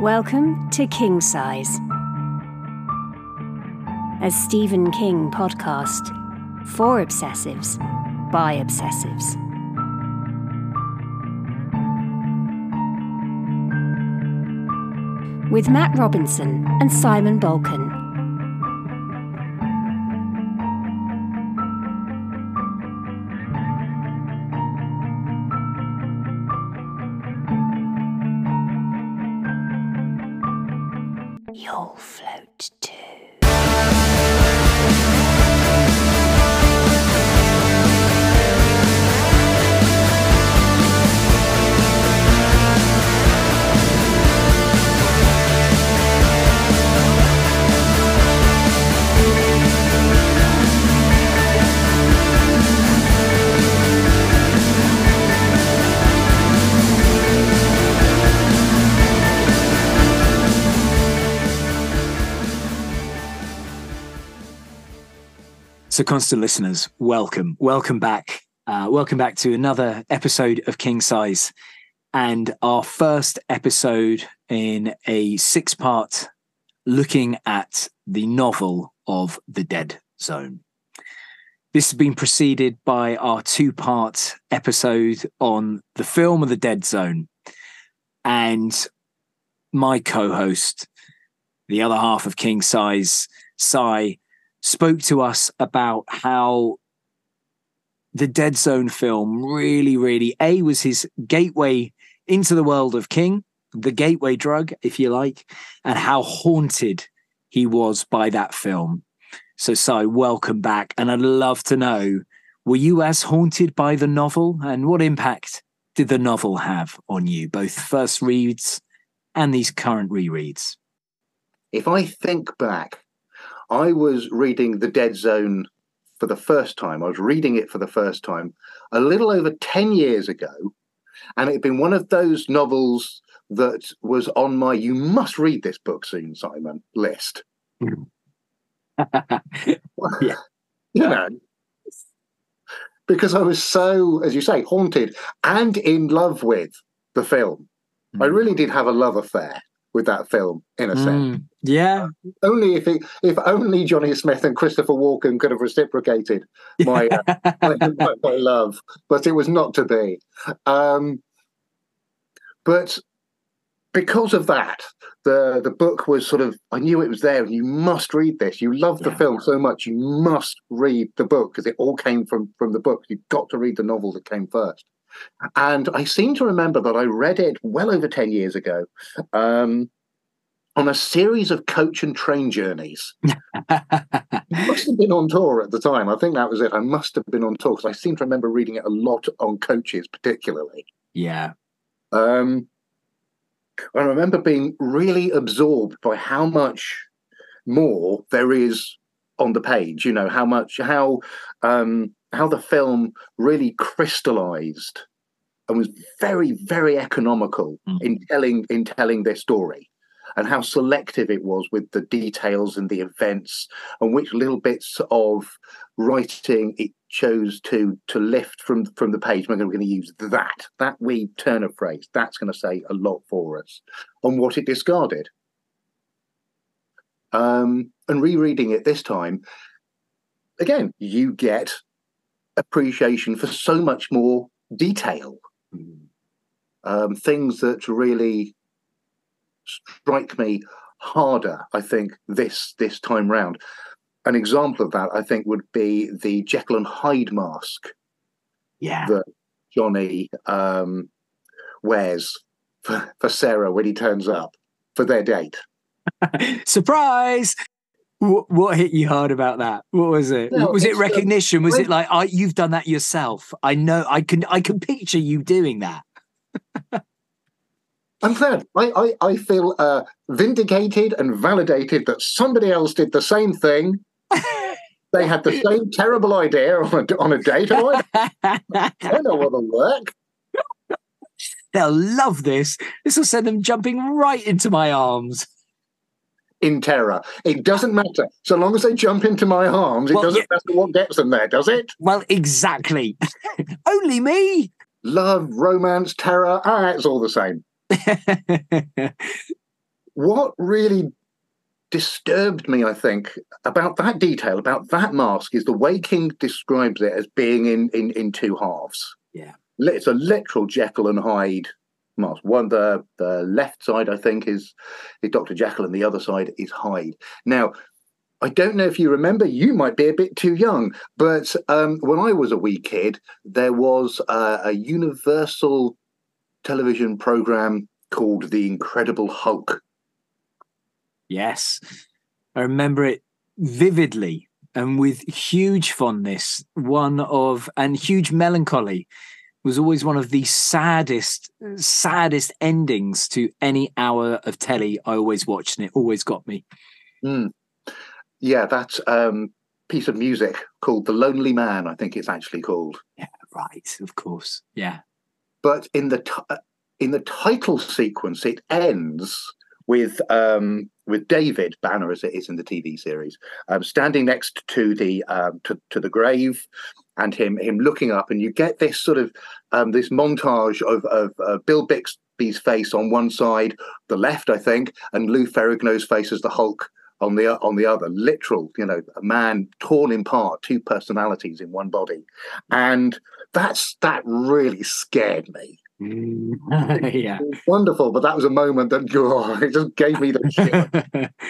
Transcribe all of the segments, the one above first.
Welcome to King Size, a Stephen King podcast for obsessives by obsessives. With Matt Robinson and Simon Balkan. So, constant listeners, welcome, welcome back, uh, welcome back to another episode of King Size, and our first episode in a six-part looking at the novel of the Dead Zone. This has been preceded by our two-part episode on the film of the Dead Zone, and my co-host, the other half of King Size, Si spoke to us about how the Dead Zone film really, really, A, was his gateway into the world of King, the gateway drug, if you like, and how haunted he was by that film. So, Si, welcome back. And I'd love to know were you as haunted by the novel? And what impact did the novel have on you, both first reads and these current rereads? If I think back I was reading The Dead Zone for the first time. I was reading it for the first time a little over 10 years ago. And it had been one of those novels that was on my you must read this book soon, Simon list. yeah. You know, because I was so, as you say, haunted and in love with the film. I Mm. really did have a love affair with that film, in a sense. Mm, yeah. only if it, if only Johnny Smith and Christopher Walken could have reciprocated my, uh, my, my, my love, but it was not to be. Um, but because of that, the the book was sort of I knew it was there. and You must read this. You love the Yeah. film so much, you must read the book because it all came from from the book. You've got to read the novel that came first. And I seem to remember that I read it well over ten years ago. Um, on a series of coach and train journeys. I must have been on tour at the time. I think that was it. I must have been on tour because I seem to remember reading it a lot on coaches, particularly. yeah. Um, I remember being really absorbed by how much more there is on the page. You know how much how um, how the film really crystallized and was very very economical Mm. in telling in telling their story and how selective it was with the details and the events and which little bits of writing it chose to to lift from from the page. We're going to use that that wee turn of phrase. That's going to say a lot for us on what it discarded. Um, and rereading it this time, again, you get appreciation for so much more detail Mm. um, things that really strike me harder. I think this this time round. An example of that, I think, would be the Jekyll and Hyde mask Yeah. that Johnny um, wears for, for Sarah when he turns up for their date. Surprise! What, what hit you hard about that? What was it? No, was it um, recognition? Was it like I, you've done that yourself? I know. I can. I can picture you doing that. I'm glad. I, I, I feel uh, vindicated and validated that somebody else did the same thing. They had the same terrible idea on a, on a date. I, I know what'll work. They'll love this. This will send them jumping right into my arms. In terror. It doesn't matter. So long as they jump into my arms, it doesn't yeah. matter what gets them there, does it? Well, exactly. Only me. Love, romance, terror, ah, it's all the same. what really disturbed me, I think, about that detail, about that mask, is the way King describes it as being in in, in two halves. Yeah. It's a literal Jekyll and Hyde One the the left side, I think, is is Dr. Jekyll, and the other side is Hyde. Now, I don't know if you remember, you might be a bit too young, but um, when I was a wee kid, there was a, a Universal television program called The Incredible Hulk. Yes. I remember it vividly and with huge fondness. One of, and huge melancholy was always one of the saddest, saddest endings to any hour of telly I always watched, and it always got me. Mm. Yeah, that um, piece of music called "The Lonely Man," I think it's actually called. Yeah, right. Of course. Yeah. But in the t- uh, in the title sequence, it ends with um, with David Banner, as it is in the TV series, um, standing next to the um, to, to the grave, and him him looking up, and you get this sort of um, this montage of of uh, Bill Bixby's face on one side, the left, I think, and Lou Ferrigno's face as the Hulk on the on the other. Literal you know a man torn in part two personalities in one body. And that's that really scared me. Mm. yeah. wonderful but that was a moment that oh, it just gave me the shit.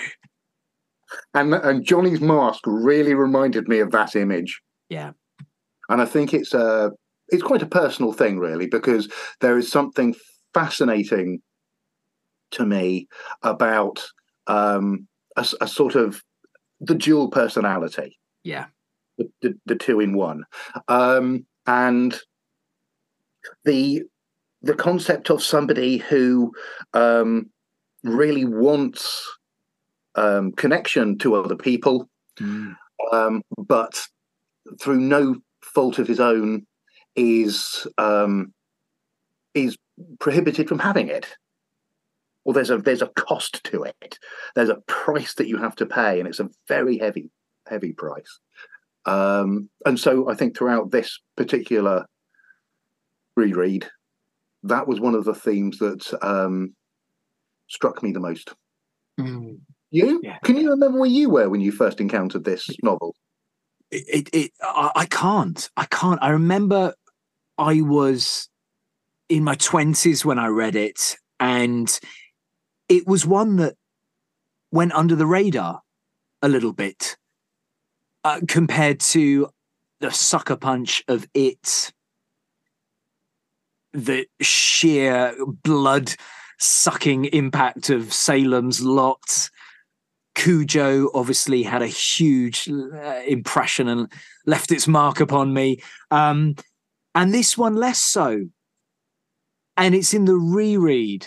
And and johnny's mask really reminded me of that image. Yeah and i think it's a it's quite a personal thing really because there is something fascinating to me about um a, a sort of the dual personality. Yeah. The, the, the two in one. Um, and the the concept of somebody who um, really wants um, connection to other people, mm. um, but through no fault of his own, is um, is prohibited from having it. Well there's a there's a cost to it. There's a price that you have to pay and it's a very heavy heavy price. Um, and so i think throughout this particular reread that was one of the themes that um, struck me the most. Mm. you? Yeah. can you remember where you were when you first encountered this novel it, it, I, I can't i can't i remember i was in my 20s when i read it and it was one that went under the radar a little bit uh, compared to the sucker punch of it, the sheer blood sucking impact of Salem's Lot. Cujo obviously had a huge uh, impression and left its mark upon me. Um, and this one less so. And it's in the reread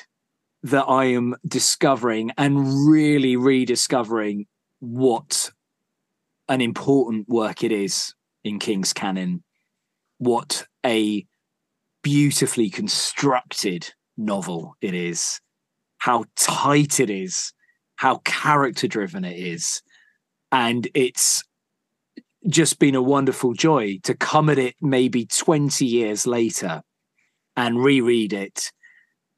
that I am discovering and really rediscovering what an important work it is in King's canon, what a beautifully constructed novel it is, how tight it is, how character driven it is. And it's just been a wonderful joy to come at it maybe 20 years later and reread it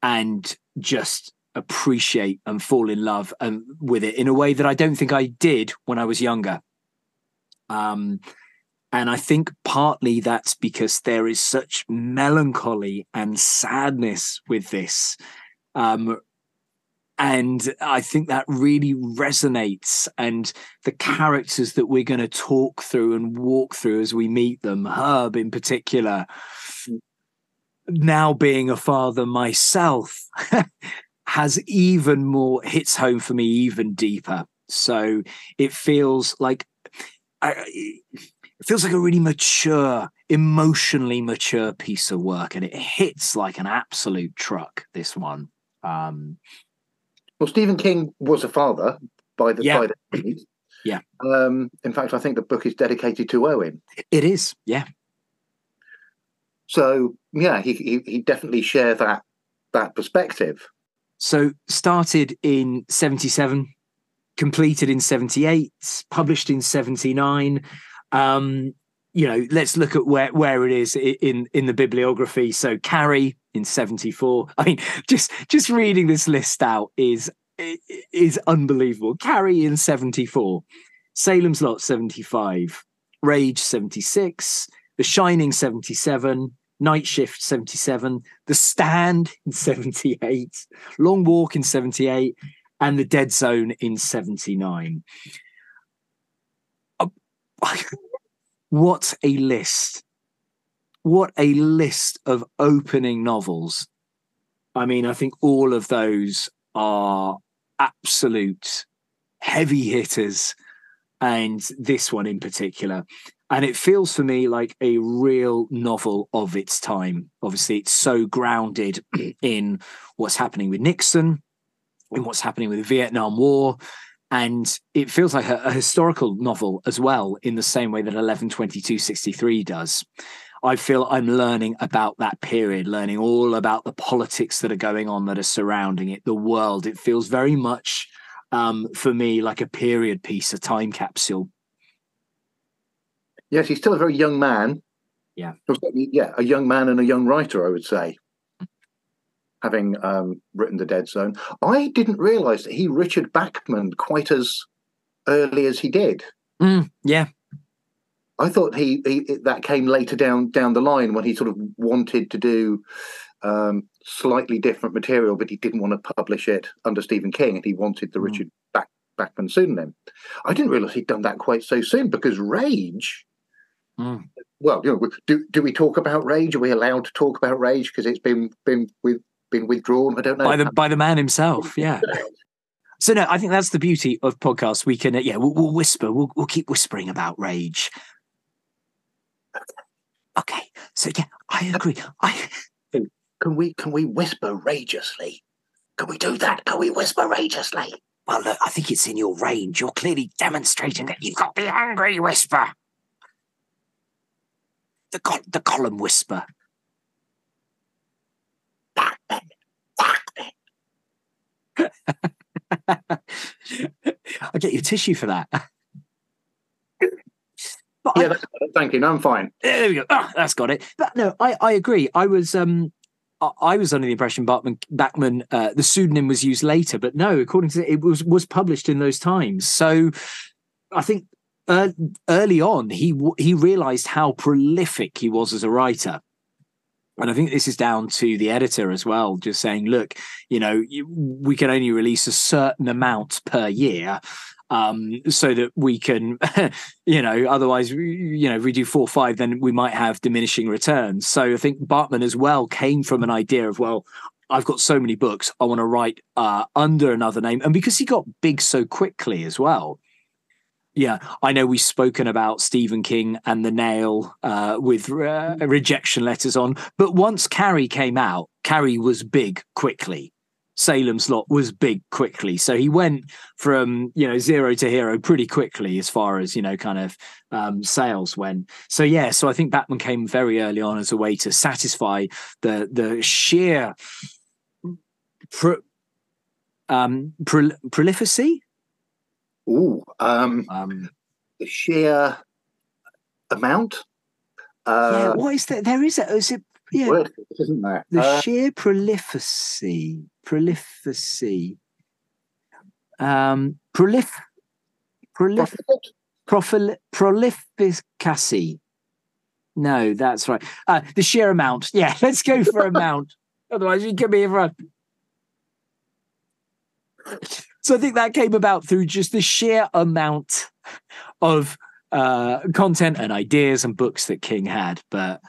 and just appreciate and fall in love um, with it in a way that I don't think I did when I was younger. Um, and I think partly that's because there is such melancholy and sadness with this. Um, and I think that really resonates. And the characters that we're going to talk through and walk through as we meet them, Herb in particular, now being a father myself has even more hits home for me even deeper so it feels like I, it feels like a really mature emotionally mature piece of work and it hits like an absolute truck this one um well stephen king was a father by the yeah. by the yeah um in fact i think the book is dedicated to owen it is yeah so yeah, he, he he definitely share that that perspective. So started in seventy seven, completed in seventy eight, published in seventy nine. Um, you know, let's look at where where it is in in the bibliography. So Carrie in 74. I mean, just just reading this list out is is unbelievable. Carrie in 74, Salem's Lot 75, Rage 76, The Shining 77, Night Shift 77, The Stand in 78, Long Walk in 78, and The Dead Zone in 79. What a list. What a list of opening novels. I mean, I think all of those are absolute heavy hitters, and this one in particular. And it feels for me like a real novel of its time. Obviously, it's so grounded in what's happening with Nixon, in what's happening with the Vietnam War. And it feels like a, a historical novel as well, in the same way that 112263 does. I feel I'm learning about that period, learning all about the politics that are going on that are surrounding it, the world. It feels very much um, for me like a period piece, a time capsule. Yes, he's still a very young man. Yeah. Yeah, a young man and a young writer, I would say, having um, written The Dead Zone. I didn't realize that he Richard Bachman quite as early as he did. Mm, yeah, I thought he, he, that came later down down the line when he sort of wanted to do um, slightly different material, but he didn't want to publish it under Stephen King, and he wanted the mm. Richard Back, Bachman pseudonym. I didn't realize he'd done that quite so soon because Rage. Mm. Well, you know, do do we talk about Rage? Are we allowed to talk about Rage because it's been been with been withdrawn? I don't know by the by the man himself. Yeah. So no, I think that's the beauty of podcasts. We can, uh, yeah, we'll, we'll whisper. We'll, we'll keep whispering about rage. Okay, so yeah, I agree. I can we can we whisper rageously? Can we do that? Can we whisper rageously? Well, look, I think it's in your range. You're clearly demonstrating that you've got the angry whisper. The col- the column whisper. I'll get you tissue for that. But yeah, I, thank you. No, I'm fine. There we go. Oh, that's got it. But no, I, I agree. I was um I was under the impression Bachman, Bachman uh, the pseudonym was used later, but no, according to it was was published in those times. So I think uh, early on he he realized how prolific he was as a writer. And I think this is down to the editor as well, just saying, look, you know, we can only release a certain amount per year um, so that we can, you know, otherwise, you know, if we do four five, then we might have diminishing returns. So I think Bachman as well came from an idea of, well, I've got so many books, I want to write uh, under another name. And because he got big so quickly as well, yeah, I know we've spoken about Stephen King and The Nail uh, with uh, rejection letters on, but once Carrie came out, Carrie was big quickly. Salem's Lot was big quickly. So he went from, you know, zero to hero pretty quickly as far as, you know, kind of um, sales went. So yeah, so I think Bachman came very early on as a way to satisfy the the sheer pro, um. Ooh, um, um, the sheer amount. Uh, yeah, what is that? There is a, is it yeah. word, isn't there? The uh, sheer prolificacy, prolificacy, um, prolif, prolif, profil, prolificacy. No, that's right. Uh, the sheer amount. Yeah, let's go for amount. Otherwise, you can be everyone. So I think that came about through just the sheer amount of uh, content and ideas and books that King had. But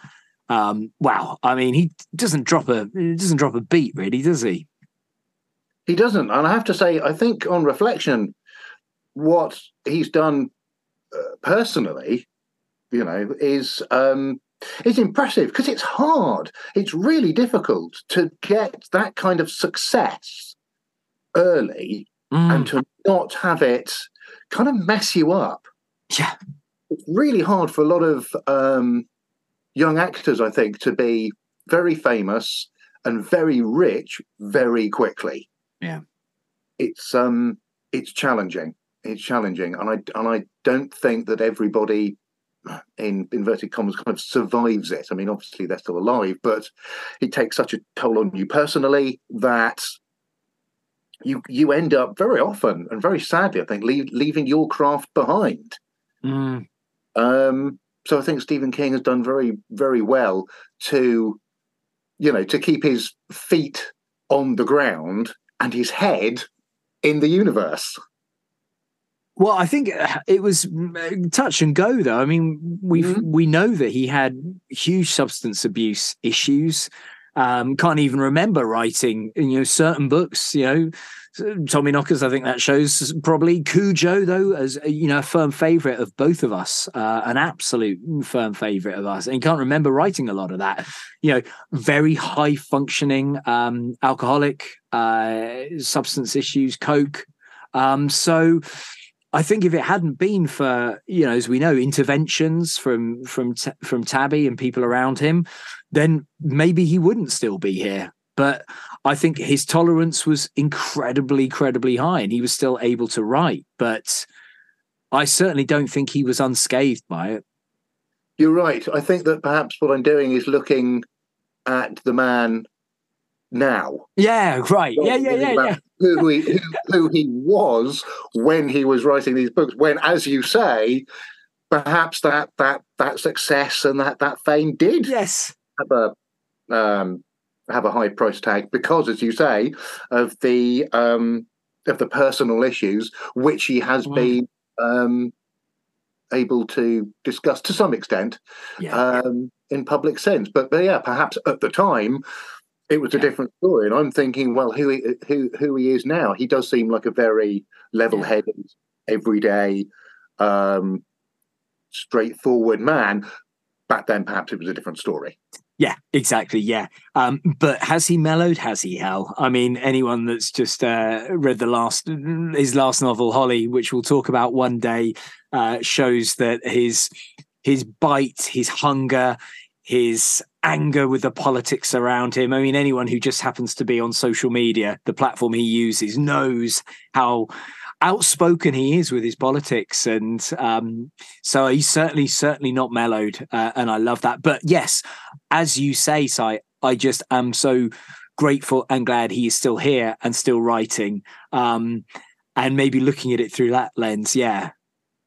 um, wow, I mean, he doesn't drop a doesn't drop a beat, really, does he? He doesn't, and I have to say, I think on reflection, what he's done uh, personally, you know, is um, is impressive because it's hard. It's really difficult to get that kind of success early mm. and to not have it kind of mess you up. Yeah, it's really hard for a lot of um, young actors, I think, to be very famous and very rich very quickly. Yeah, it's um, it's challenging. It's challenging, and I and I don't think that everybody in inverted commas kind of survives it. I mean, obviously they're still alive, but it takes such a toll on you personally that you you end up very often and very sadly, I think, leave, leaving your craft behind. Mm. Um, so I think Stephen King has done very very well to, you know, to keep his feet on the ground and his head in the universe. Well, I think uh, it was mm, touch and go, though. I mean, we Mhm. we know that he had huge substance abuse issues. Um, can't even remember writing, you know, certain books. You know, Tommy Knockers. I think that shows probably Cujo, though, as you know, a firm favorite of both of us, uh, an absolute firm favorite of us. And he can't remember writing a lot of that. You know, very high functioning um, alcoholic, uh, substance issues, coke. Um, so I think if it hadn't been for you know, as we know, interventions from from from Tabby and people around him, then maybe he wouldn't still be here. But I think his tolerance was incredibly, incredibly high, and he was still able to write. But I certainly don't think he was unscathed by it. You're right. I think that perhaps what I'm doing is looking at the man now. Yeah, right. Yeah, yeah, yeah, yeah. Who he who, who he was when he was writing these books. When, as you say, perhaps that that that success and that that fame did Yes. have a um, have a high price tag because, as you say, of the um, of the personal issues which he has Mm. been um, able to discuss to some extent Yeah. um, in public sense. But, but yeah, perhaps at the time it was a different story. And I'm thinking, well, who he, who who he is now? He does seem like a very level-headed, everyday, um, straightforward man. Back then, perhaps it was a different story. Yeah, exactly. Yeah. Um, but has he mellowed? Has he, Hal? I mean, anyone that's just uh, read the last his last novel, Holly, which we'll talk about one day, uh, shows that his his bite, his hunger, his anger with the politics around him. I mean, anyone who just happens to be on social media, the platform he uses, knows how outspoken he is with his politics. And um so he's certainly certainly not mellowed uh, and i love that. But yes as you say Si, i just am so grateful and glad he is still here and still writing. Um and maybe looking at it through that lens yeah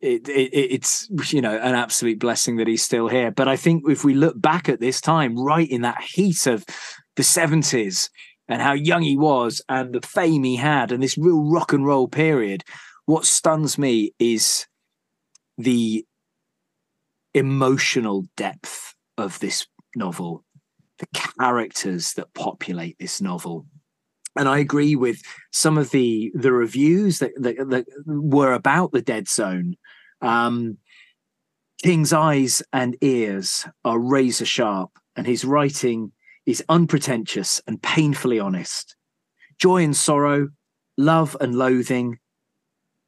it, it it's you know an absolute blessing that he's still here. But i think if we look back at this time right in that heat of the 70s and how young he was and the fame he had and this real rock and roll period what stuns me is the emotional depth of this novel the characters that populate this novel. And i agree with some of the the reviews that that, that were about the dead zone um king's eyes and ears are razor sharp and his writing is unpretentious and painfully honest. Joy and sorrow, love and loathing,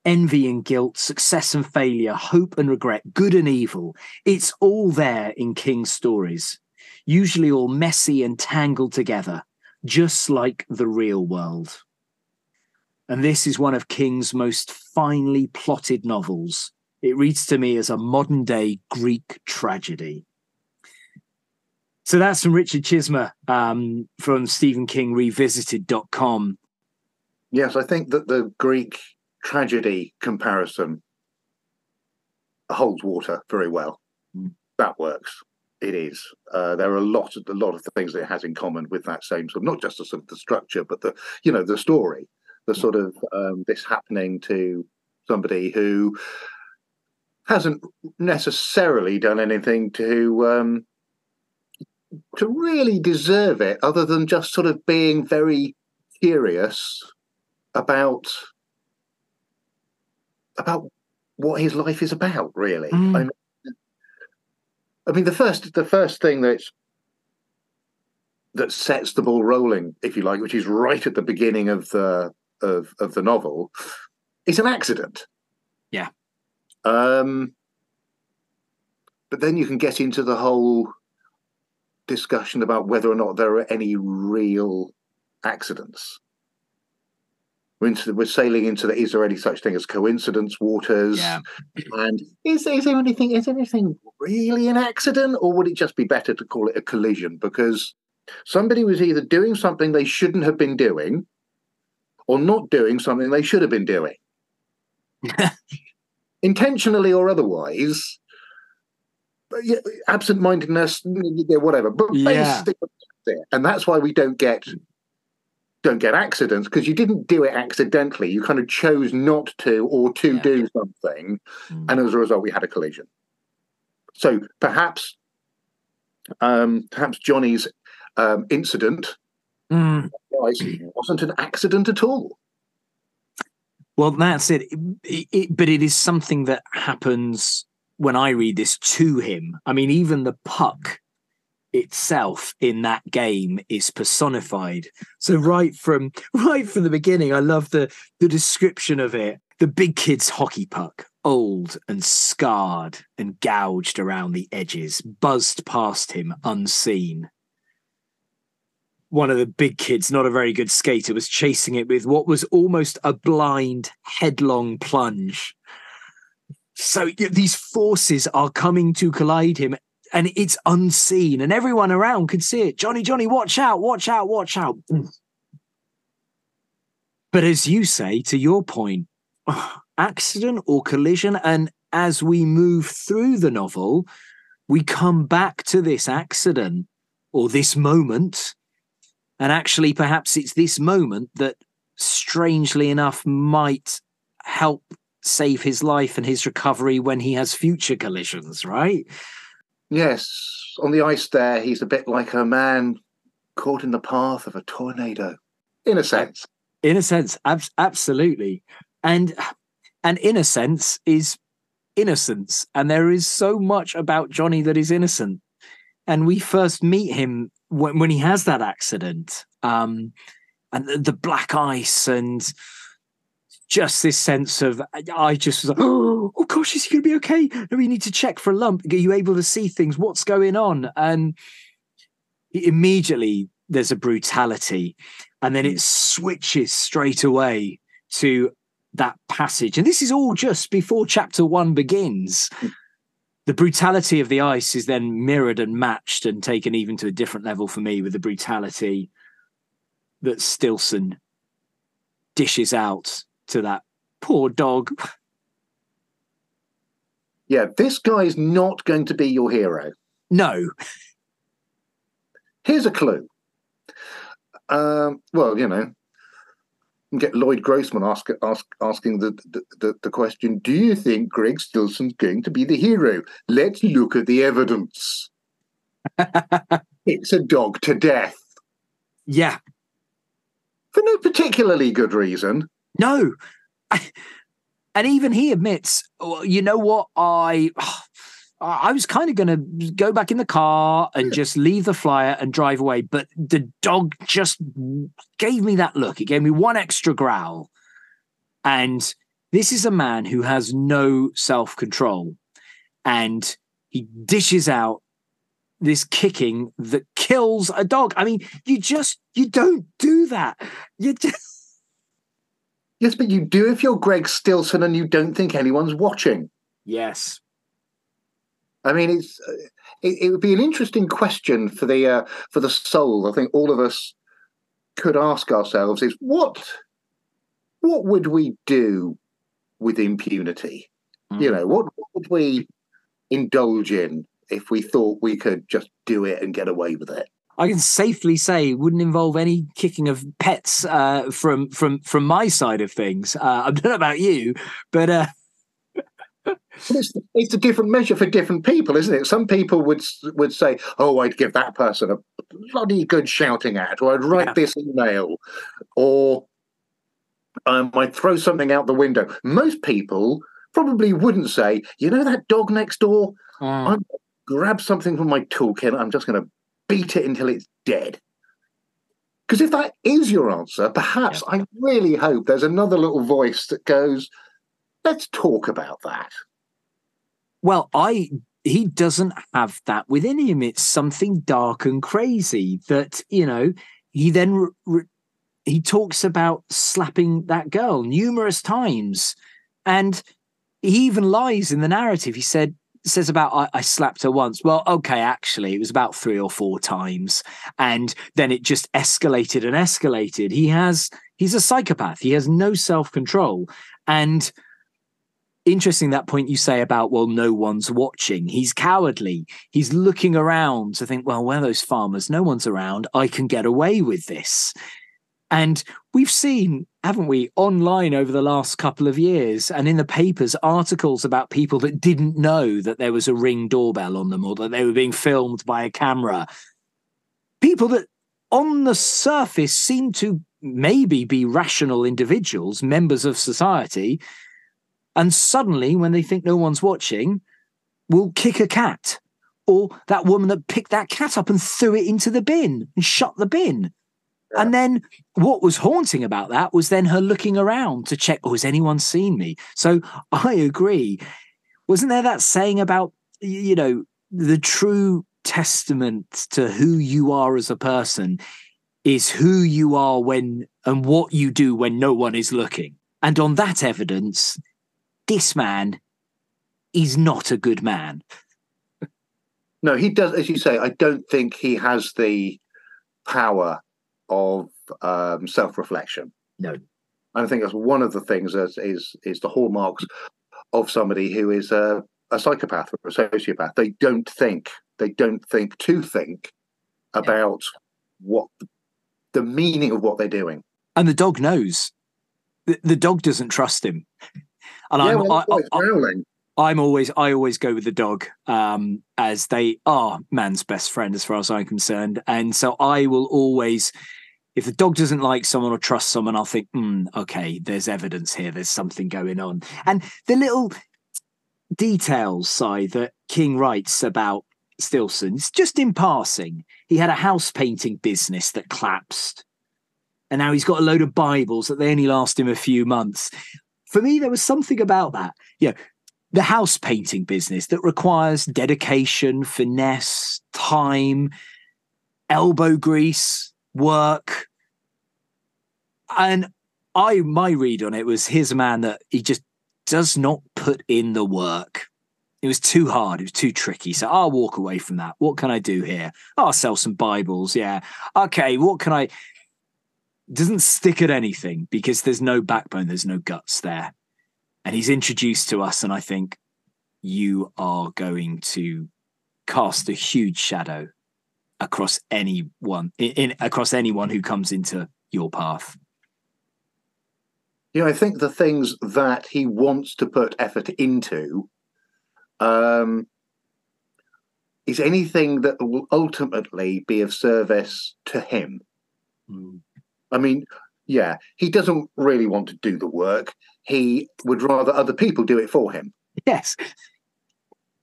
envy and guilt, success and failure, hope and regret, good and evil. It's all there in King's stories, usually all messy and tangled together, just like the real world. And this is one of King's most finely plotted novels. It reads to me as a modern day Greek tragedy. So that's from Richard Chizmar um, from Stephen King Revisited.com. Yes, I think that the Greek tragedy comparison holds water very well. Mm. That works. It is. Uh, there are a lot of a lot of things that it has in common with that same sort of not just the sort of the structure, but the you know the story, the sort of um, this happening to somebody who hasn't necessarily done anything to um, to really deserve it, other than just sort of being very curious about about what his life is about. Really, Mm. I mean, I mean the first the first thing that's that sets the ball rolling, if you like, which is right at the beginning of the of of the novel, is an accident. Yeah. Um, but then you can get into the whole discussion about whether or not there are any real accidents. We're, into, we're sailing into the is there any such thing as coincidence waters? Yeah. And is, is there anything is anything really an accident, or would it just be better to call it a collision? Because somebody was either doing something they shouldn't have been doing, or not doing something they should have been doing, intentionally or otherwise. Absent-mindedness, whatever. But Yeah. and that's why we don't get don't get accidents because you didn't do it accidentally. You kind of chose not to or to Yeah. do something, Mm. and as a result, we had a collision. So perhaps, um, perhaps Johnny's um, incident Mm. wasn't an accident at all. Well, that's it. It- it- But it is something that happens when I read this to him. I mean, even the puck itself in that game is personified. So right from right from the beginning, I love the the description of it. The big kid's hockey puck, old and scarred and gouged around the edges, buzzed past him unseen. One of the big kids, not a very good skater, was chasing it with what was almost a blind, headlong plunge. So these forces are coming to collide him, and it's unseen, and everyone around could see it. Johnny, Johnny, watch out, watch out, watch out. But as you say, to your point, accident or collision, and as we move through the novel, we come back to this accident or this moment. And actually, perhaps it's this moment that, strangely enough, might help save his life and his recovery when he has future collisions, right? Yes, on the ice there, he's a bit like a man caught in the path of a tornado, in a sense. In a sense, ab- absolutely. And and in a sense is innocence. And there is so much about Johnny that is innocent. And we first meet him when, when he has that accident. Um, and the, the black ice and just this sense of I just was like, oh, oh gosh, is he gonna be okay? No, we need to check for a lump. Are you able to see things? What's going on? And immediately there's a brutality and then it switches straight away to that passage and this is all just before chapter one begins the brutality of the ice is then mirrored and matched and taken even to a different level for me with the brutality that stilson dishes out to that poor dog Yeah, this guy is not going to be your hero. no Here's a clue. Um, well, you know, get Lloyd Grossman ask, ask, asking the, the, the, question Do you think Greg Stilson's going to be the hero? Let's look at the evidence. it's a dog to death yeah for no particularly good reason. No. And even he admits, "Oh, you know what? I I was kind of going to go back in the car and just leave the flyer and drive away, but the dog just gave me that look. It gave me one extra growl. And this is a man who has no self-control and he dishes out this kicking that kills a dog. I mean, you just you don't do that. You just Yes, but you do if you're Greg Stilson and you don't think anyone's watching. Yes. I mean, it's uh, it, it would be an interesting question for the uh, for the soul. I think all of us could ask ourselves: is what what would we do with impunity? You know, what, what would we indulge in if we thought we could just do it and get away with it? I can safely say it wouldn't involve any kicking of pets uh, from from from my side of things. Uh, I don't know about you, but uh, But it's, it's a different measure for different people, isn't it? Some people would would say, "Oh, I'd give that person a bloody good shouting at," or "I'd write Yeah. this email," or um, "I'd throw something out the window." Most people probably wouldn't say, "You know that dog next door? I'm grab something from my toolkit. I'm just going to beat it until it's dead." Because if that is your answer, perhaps I really hope there's another little voice that goes, "Let's talk about that." well, I he doesn't have that within him. It's something dark and crazy that you know. He then re- re- he talks about slapping that girl numerous times, and he even lies in the narrative. He said says about I, I slapped her once. Well, okay, actually, it was about three or four times, and then it just escalated and escalated. He has He's a psychopath. He has no self control. And interesting that point you say about, well, no one's watching. He's cowardly. He's looking around to think, well, where are those farmers? No one's around. I can get away with this. And we've seen, haven't we, online over the last couple of years and in the papers, articles about people that didn't know that there was a ring doorbell on them or that they were being filmed by a camera. People that on the surface seem to maybe be rational individuals, members of society. And suddenly, when they think no one's watching, will kick a cat. Or that woman that picked that cat up and threw it into the bin and shut the bin. And then what was haunting about that was then her looking around to check, oh, has anyone seen me? So I agree. Wasn't there that saying about, you know, the true testament to who you are as a person is who you are when and what you do when no one is looking. And on that evidence, this man is not a good man. No, he does, as you say, I don't think he has the power of um, self-reflection. No, I think that's one of the things that is is the hallmarks of somebody who is a, a psychopath or a sociopath. They don't think. They don't think to think about what the meaning of what they're doing. And the dog knows. The, the dog doesn't trust him. And yeah, I'm, well, I, growling. I'm always I always go with the dog um, as they are man's best friend as far as I'm concerned, and so I will always. If the dog doesn't like someone or trust someone, I'll think, mm, okay, there's evidence here. There's something going on. And the little details side that King writes about Stilson, it's just in passing. He had a house painting business that collapsed. And now he's got a load of Bibles that they only last him a few months. For me, there was something about that. Yeah, the house painting business that requires dedication, finesse, time, elbow grease, work. And I my read on it was here's a man that he just does not put in the work. It was too hard. It was too tricky. So I'll walk away from that. What can I do here? I'll sell some Bibles. Yeah. Okay. What can I? Doesn't stick at anything because there's no backbone. There's no guts there. And he's introduced to us, and I think you are going to cast a huge shadow across anyone in, in across anyone who comes into your path. You know, I think the things that he wants to put effort into um, is anything that will ultimately be of service to him. Mm. I mean, yeah, he doesn't really want to do the work. He would rather other people do it for him. Yes.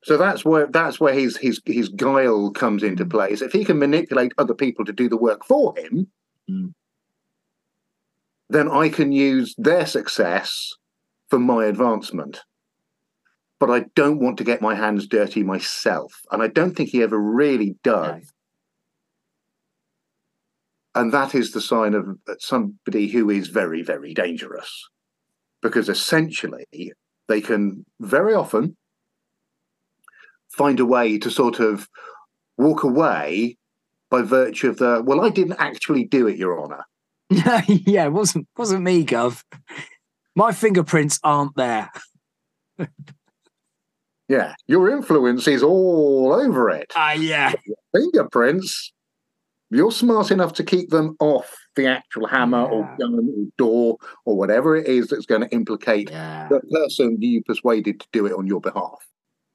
So that's where that's where his his his guile comes into play. Is if he can manipulate other people to do the work for him, Mm. then I can use their success for my advancement. But I don't want to get my hands dirty myself, and I don't think he ever really does. And that is the sign of somebody who is very, very dangerous, because essentially they can very often find a way to sort of walk away by virtue of the well i didn't actually do it your honor yeah, it wasn't wasn't me, Gov. My fingerprints aren't there. yeah your influence is all over it Ah, yeah. fingerprints you're smart enough to keep them off the actual hammer or gun or door or whatever it is that's going to implicate Yeah. the person you persuaded to do it on your behalf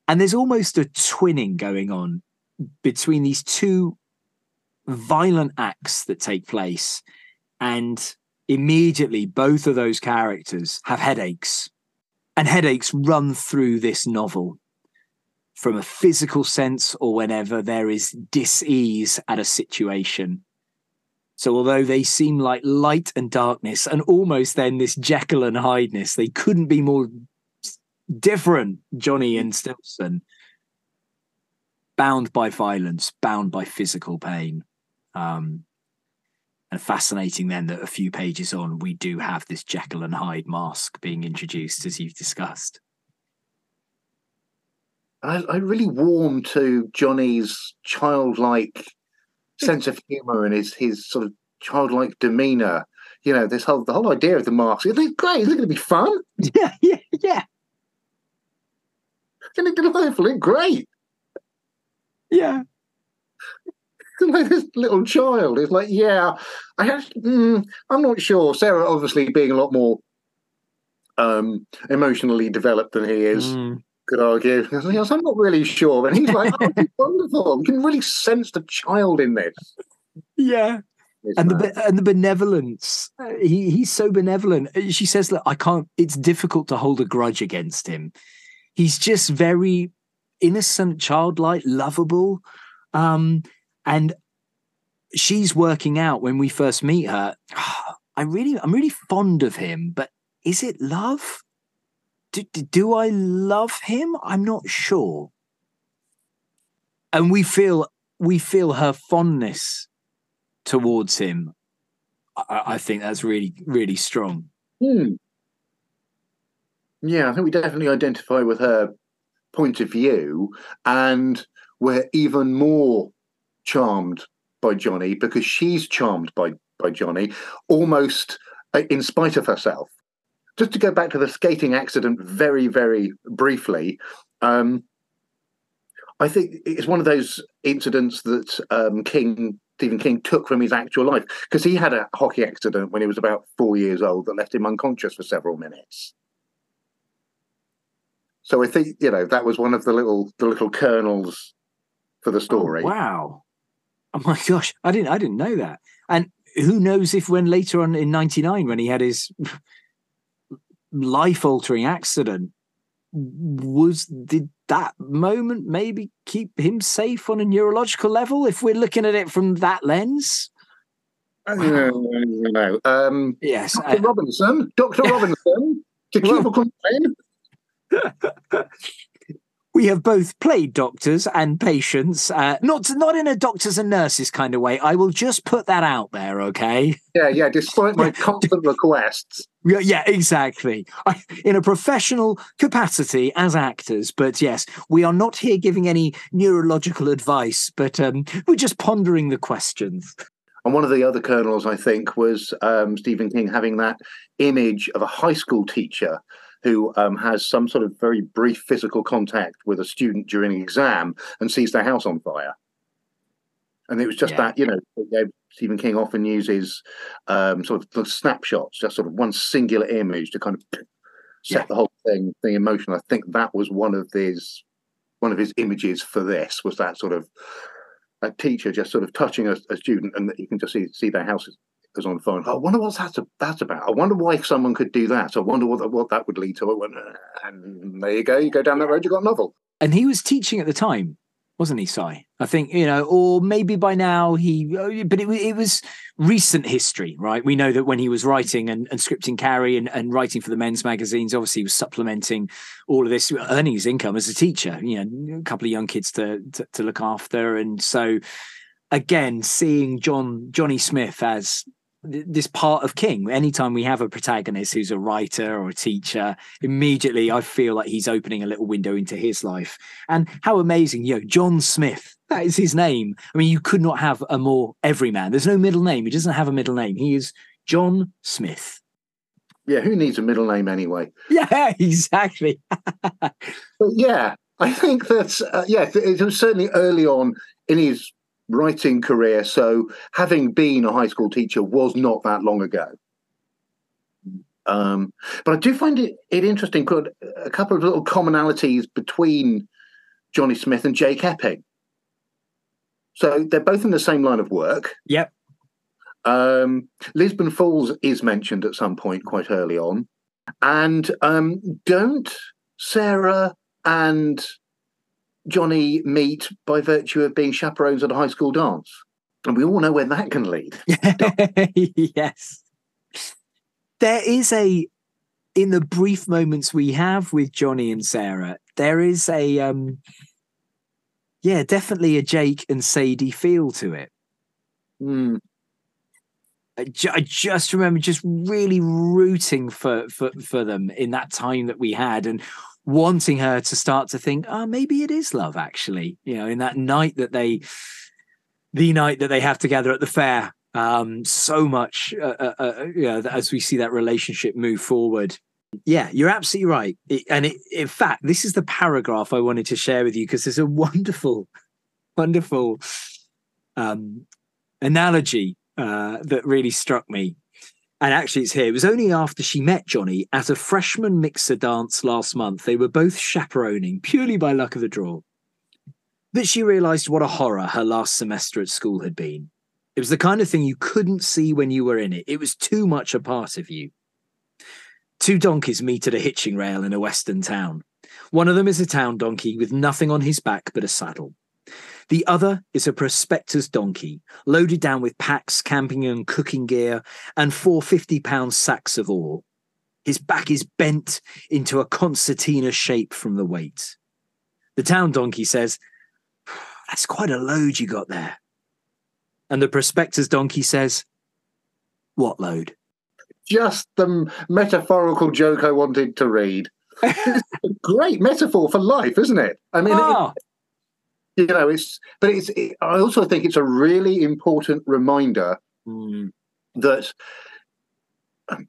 And there's almost a twinning going on between these two violent acts that take place. And immediately, both of those characters have headaches. And headaches run through this novel from a physical sense or whenever there is dis-ease at a situation. So although they seem like light and darkness and almost then this Jekyll and Hydeness, they couldn't be more different, Johnny and Stilson. Bound by violence, bound by physical pain. Um, and fascinating then that a few pages on, we do have this Jekyll and Hyde mask being introduced, as you've discussed. I, I really warm to Johnny's childlike sense of humor and his his sort of childlike demeanor. you know, this whole the whole idea of the mask. marks. It's great. Isn't it going to be fun? Yeah, yeah, yeah, Isn't it going to hopefully great? yeah. like this little child is like, yeah, I actually, mm, I'm not sure. Sarah, obviously, being a lot more um, emotionally developed than he is, Mm. Could argue. Yes, I'm not really sure. And he's like, oh, wonderful. You can really sense the child in this. Yeah. It's and the and the benevolence. He he's so benevolent. Uh, She says that I can't. It's difficult to hold a grudge against him. He's just very innocent, childlike, lovable, um, and she's working out when we first meet her. I really, I'm really fond of him, but is it love? Do, do, I love him? I'm not sure. And we feel we feel her fondness towards him. I, I think that's really, really strong. Hmm. Yeah, I think we definitely identify with her point of view, and we're even more charmed by Johnny because she's charmed by by Johnny, almost uh, in spite of herself. Just to go back to the skating accident very, very briefly, um, I think it's one of those incidents that um, King Stephen King took from his actual life because he had a hockey accident when he was about four years old that left him unconscious for several minutes. So I think you know that was one of the little the little kernels for the story. Oh, wow. Oh my gosh, I didn't I didn't know that. And who knows if when later on in 99 when he had his life altering accident was did that moment maybe keep him safe on a neurological level if we're looking at it from that lens? Uh, know, um, Yes. Dr. Robinson, Dr. Robinson, to keep Well- a complaint. we have both played doctors and patients, uh, not not in a doctors and nurses kind of way. I will just put that out there, okay? Yeah, yeah. Despite my constant requests, Yeah, yeah, exactly. I, in a professional capacity as actors, but yes, we are not here giving any neurological advice, but um, we're just pondering the questions. and one of the other kernels, I think, was um, Stephen King having that image of a high school teacher who um, has some sort of very brief physical contact with a student during an exam and sees their house on fire. And it was just Yeah. that, you know, Stephen King often uses um, sort of the snapshots, just sort of one singular image to kind of set Yeah. the whole thing, the emotion. I think that was one of his one of his images for this was that sort of a teacher just sort of touching a, a student, and that you can just see see their house is on phone. I wonder what that's that's about. I wonder why someone could do that. I wonder what what that would lead to. I went, "Uh," and there you go. You go down that road, you got a novel. And he was teaching at the time, wasn't he, Si? I think, you know, or maybe by now he, uh, but it, it was recent history, right? We know that when he was writing and, and scripting Carrie and, and writing for the men's magazines, obviously he was supplementing all of this, earning his income as a teacher, you know, a couple of young kids to, to, to look after. And so, again, seeing John Johnny Smith as this part of King, anytime we have a protagonist who's a writer or a teacher, immediately I feel like he's opening a little window into his life. And how amazing, you know, John Smith, that is his name. I mean, you could not have a more everyman. There's no middle name. He doesn't have a middle name. He is John Smith. Yeah, who needs a middle name anyway? Yeah, exactly. But yeah, I think that's uh, yeah. It was certainly early on in his writing career. So having been a high school teacher was not that long ago. Um, but I do find it, it interesting. A couple of little commonalities between Johnny Smith and Jake Epping. So they're both in the same line of work. Yep. Um, Lisbon Falls is mentioned at some point quite early on. And um, don't Sarah and Johnny meet by virtue of being chaperones at a high school dance? And we all know where that can lead. yes. There is a in the brief moments we have with Johnny and Sarah, there is a um yeah, definitely a Jake and Sadie feel to it. Hmm. I, ju- I just remember just really rooting for, for for them in that time that we had and wanting her to start to think, oh, maybe it is love actually. You know, in that night that they the night that they have together at the fair Um, so much, uh, uh, uh, you know, as we see that relationship move forward. Yeah, you're absolutely right. It, and it, in fact, this is the paragraph I wanted to share with you because there's a wonderful, wonderful um, analogy uh, that really struck me. And actually, it's here. It was only after she met Johnny at a freshman mixer dance last month. They were both chaperoning purely by luck of the draw. That she realized what a horror her last semester at school had been. It was the kind of thing you couldn't see when you were in it. It was too much a part of you. Two donkeys meet at a hitching rail in a western town. One of them is a town donkey with nothing on his back but a saddle. The other is a prospector's donkey, loaded down with packs, camping and cooking gear, and four 50 pound sacks of ore. His back is bent into a concertina shape from the weight. The town donkey says, That's quite a load you got there. And the prospector's donkey says, What load? Just the metaphorical joke I wanted to read. it's a great metaphor for life, isn't it? I mean, it, ah! You know it's but it's it, i also think it's a really important reminder mm. that um,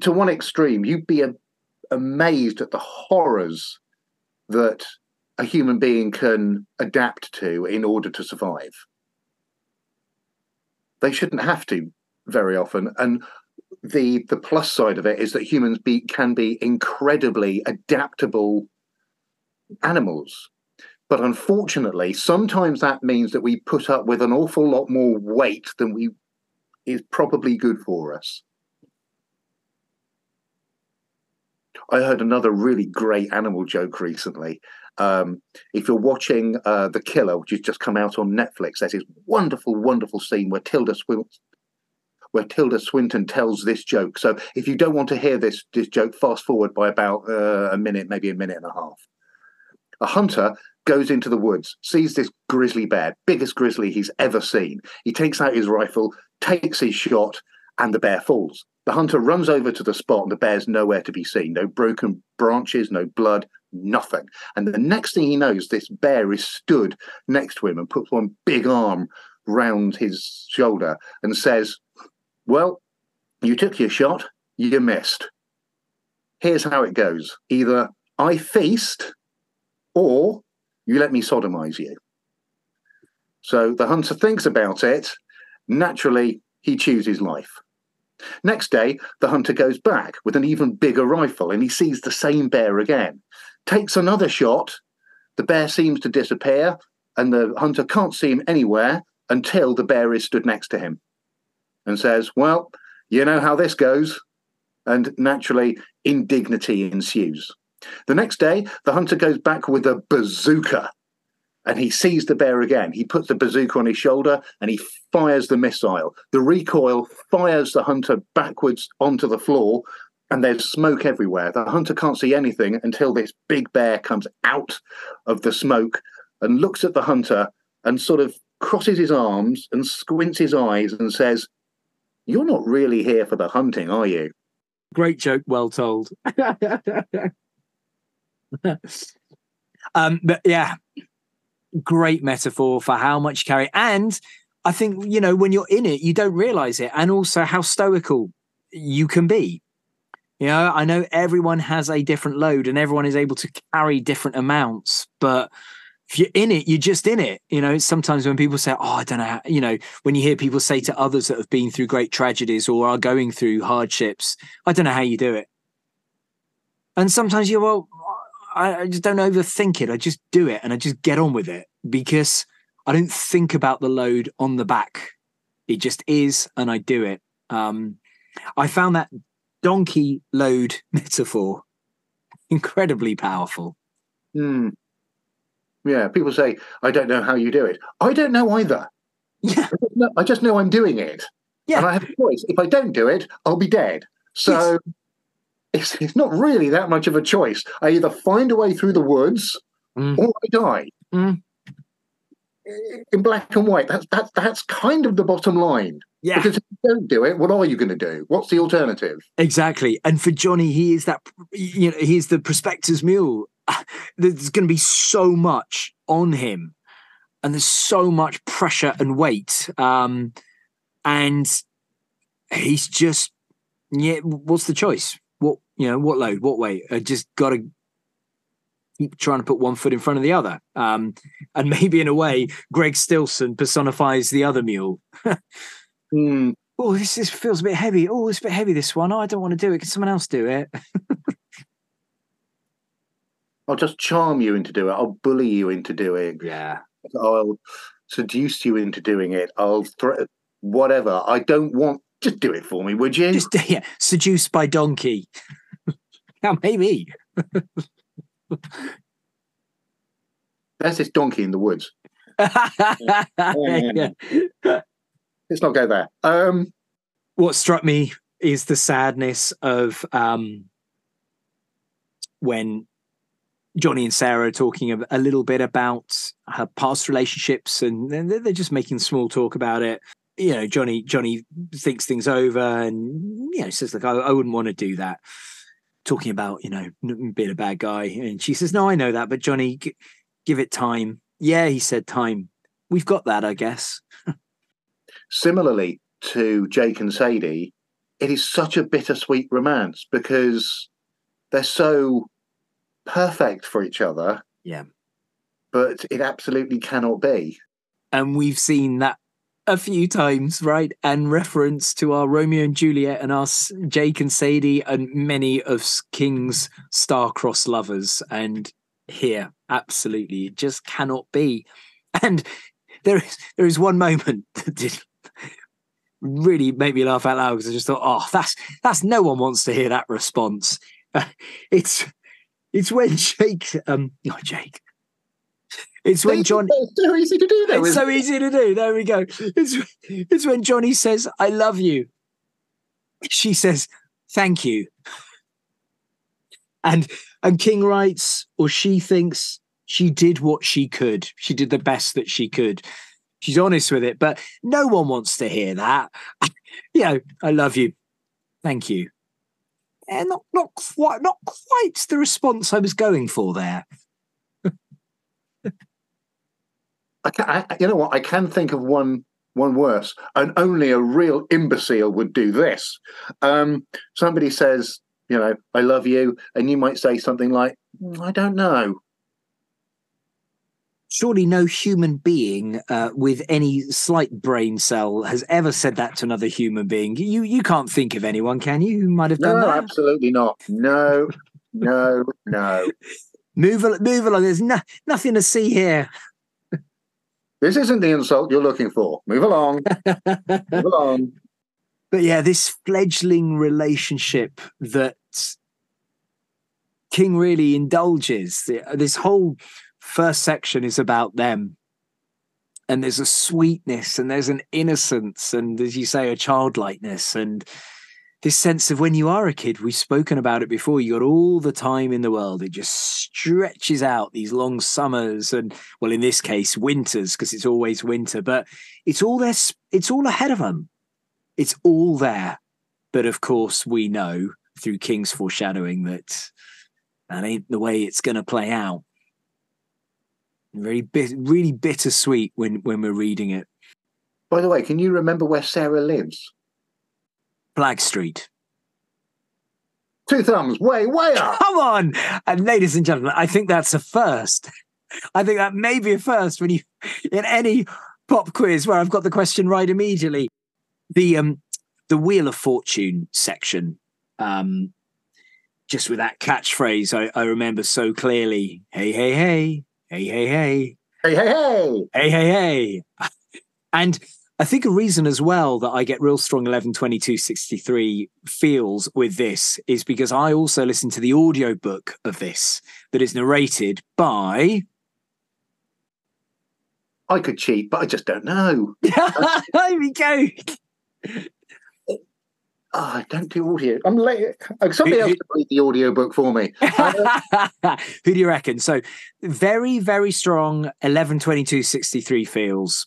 to one extreme you'd be a, amazed at the horrors that a human being can adapt to in order to survive they shouldn't have to very often and the the plus side of it is that humans be can be incredibly adaptable animals but unfortunately, sometimes that means that we put up with an awful lot more weight than we is probably good for us. I heard another really great animal joke recently. Um, if you're watching uh, The Killer, which has just come out on Netflix, there's this wonderful, wonderful scene where Tilda Swinton, where Tilda Swinton tells this joke. So if you don't want to hear this this joke, fast forward by about uh, a minute, maybe a minute and a half. A hunter goes into the woods, sees this grizzly bear, biggest grizzly he's ever seen. He takes out his rifle, takes his shot, and the bear falls. The hunter runs over to the spot, and the bear's nowhere to be seen. No broken branches, no blood, nothing. And the next thing he knows, this bear is stood next to him and puts one big arm round his shoulder and says, Well, you took your shot, you missed. Here's how it goes either I feast or you let me sodomize you. So the hunter thinks about it. Naturally, he chooses life. Next day, the hunter goes back with an even bigger rifle and he sees the same bear again. Takes another shot. The bear seems to disappear and the hunter can't see him anywhere until the bear is stood next to him and says, Well, you know how this goes. And naturally, indignity ensues. The next day, the hunter goes back with a bazooka and he sees the bear again. He puts the bazooka on his shoulder and he fires the missile. The recoil fires the hunter backwards onto the floor, and there's smoke everywhere. The hunter can't see anything until this big bear comes out of the smoke and looks at the hunter and sort of crosses his arms and squints his eyes and says, You're not really here for the hunting, are you? Great joke, well told. um, but yeah, great metaphor for how much carry. And I think, you know, when you're in it, you don't realize it. And also how stoical you can be. You know, I know everyone has a different load and everyone is able to carry different amounts, but if you're in it, you're just in it. You know, sometimes when people say, Oh, I don't know, you know, when you hear people say to others that have been through great tragedies or are going through hardships, I don't know how you do it. And sometimes you're, well, I, I just don't overthink it. I just do it and I just get on with it because I don't think about the load on the back. It just is, and I do it. Um, I found that donkey load metaphor incredibly powerful. Hmm. Yeah, people say, I don't know how you do it. I don't know either. Yeah. I just know I'm doing it. Yeah. And I have a choice. If I don't do it, I'll be dead. So yes it's, it's not really that much of a choice. I either find a way through the woods mm. or I die. Mm. In black and white, that's that's that's kind of the bottom line. Yeah. Because if you don't do it, what are you going to do? What's the alternative? Exactly. And for Johnny, he is that you know he's the prospector's mule. There's going to be so much on him, and there's so much pressure and weight. Um, and he's just yeah. What's the choice? You know? What load? What weight? I just got to keep trying to put one foot in front of the other. Um, and maybe in a way, Greg Stilson personifies the other mule. Hmm. Oh, this, this feels a bit heavy. Oh, it's a bit heavy. This one. Oh, I don't want to do it. Can someone else do it? I'll just charm you into doing it. I'll bully you into doing. it. yeah. I'll seduce you into doing it. I'll thre- whatever. I don't want. Just do it for me, would you? Just yeah. Seduced by donkey. yeah, maybe. There's this donkey in the woods. Yeah. Let's not go there. Um, what struck me is the sadness of um, when Johnny and Sarah are talking a, little bit about her past relationships, and they're, they're just making small talk about it. You know, Johnny Johnny thinks things over, and you know says, "Look, I, I wouldn't want to do that." Talking about you know being a bad guy, and she says, "No, I know that, but Johnny, g- give it time." Yeah, he said, "Time." We've got that, I guess. similarly to Jake and Sadie, it is such a bittersweet romance because they're so perfect for each other. Yeah. But it absolutely cannot be. and we've seen that a few times, right? And reference to our Romeo and Juliet and us, Jake and Sadie, and many of King's star-crossed lovers. And here, absolutely, it just cannot be. And there is there is one moment that did really make me laugh out loud because I just thought, oh, that's that's no one wants to hear that response. it's it's when Jake, um, not Jake. It's when John It's so easy to do, though. it's so it? easy to do. There we go. It's, it's when Johnny says, I love you. She says, thank you. And and King writes, or she thinks she did what she could. She did the best that she could. She's honest with it, but no one wants to hear that. you know, I love you. Thank you. Eh, not not quite not quite the response I was going for there. I can, I, you know what? I can think of one one worse, and only a real imbecile would do this. Um, somebody says, you know, I love you, and you might say something like, "Mm, I don't know. surely no human being uh, with any slight brain cell has ever said that to another human being. You you can't think of anyone, can you? Who might have done No, that? absolutely not. No, no, no. Move move along. There's no, nothing to see here. This isn't the insult you're looking for. Move along. Move along. But yeah, this fledgling relationship that King really indulges. This whole first section is about them. And there's a sweetness and there's an innocence and, as you say, a childlikeness and this sense of when you are a kid, we've spoken about it before, you got all the time in the world. It just stretches out these long summers and, well, in this case, winters, because it's always winter, but it's all there, it's all ahead of them it's all there. But of course, we know through King's foreshadowing that that ain't the way it's going to play out. Really, bit, really bittersweet when when we're reading it. By the way, can you remember where Sarah lives? Flagg Street. Two thumbs, way, way up. Come on, and ladies and gentlemen, I think that's a first. I think that may be a first when you in any pop quiz where I've got the question right immediately. The um the Wheel of Fortune section, um, just with that catchphrase, I, I remember so clearly. Hey, hey, hey, hey, hey, hey, Hey, hey, hey. hey, hey, hey. And I think a reason as well that I get real strong 11, 22, 63 feels with this is because I also listen to the audiobook of this that is narrated by. I could cheat, but I just don't know. there we go. Oh, I don't do audio. I'm late. Oh, Somebody Who- else who- can read the audiobook for me. Uh, who do you reckon? So very, very strong 11, 22, 63 feels.